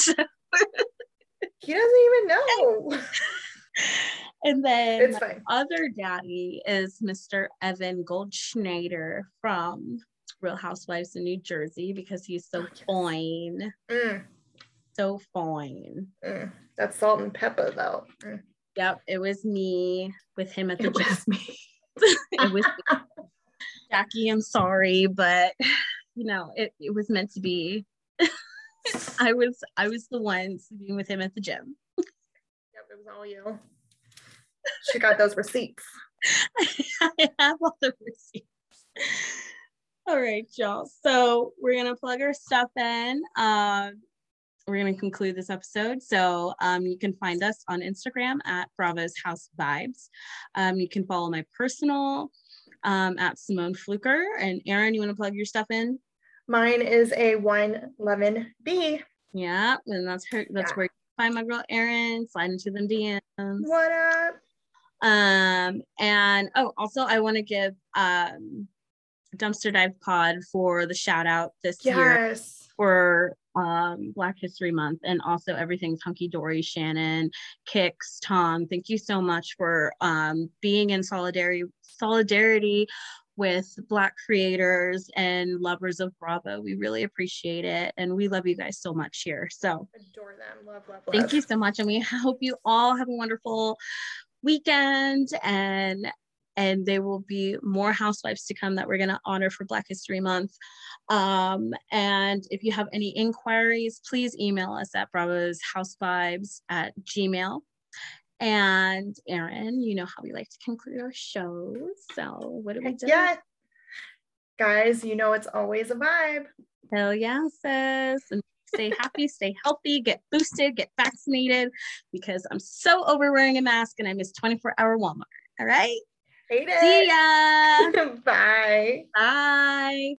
He doesn't even know. And then it's fine. other daddy is Mr. Evan Goldschneider from Real Housewives in New Jersey because he's so Oh, yes. fine. Mm, So fine. mm. That's salt and pepper though. Mm. Yep, it was me with him at the It gym. was me. It was me. Jackie, I'm sorry, but you know, it, it was meant to be. I was I was the one sleeping with him at the gym. Yep, it was all you. She got those receipts. I have all the receipts. All right, y'all. So we're gonna plug our stuff in. Um, we're gonna conclude this episode. So um, you can find us on Instagram at Bravo's House Vibes. Um, you can follow my personal um, at Simone Fluker. And Aaron, you want to plug your stuff in? Mine is a wine lemon B. Yeah, and that's her. That's Yeah. where you can find my girl Erin. Slide into them DMs. What up? Um, and oh, also I want to give um Dumpster Dive Pod for the shout out this year for um Black History Month and also everything's hunky dory. Shannon, Kicks, Tom, thank you so much for um being in solidarity solidarity with Black creators and lovers of Bravo. We really appreciate it, and we love you guys so much here. So Adore them. Love, love, love. thank you so much and we hope you all have a wonderful weekend and and there will be more housewives to come that we're going to honor for black history month um, and if you have any inquiries please email us at bravos housevibes at gmail and Erin, you know how we like to conclude our shows. So what do we do? Yeah. Guys, you know it's always a vibe. Hell yeah, sis. And stay happy, stay healthy, get boosted, get vaccinated because I'm so over wearing a mask and I miss 24 hour Walmart. All right. Hate See ya. Bye. Bye.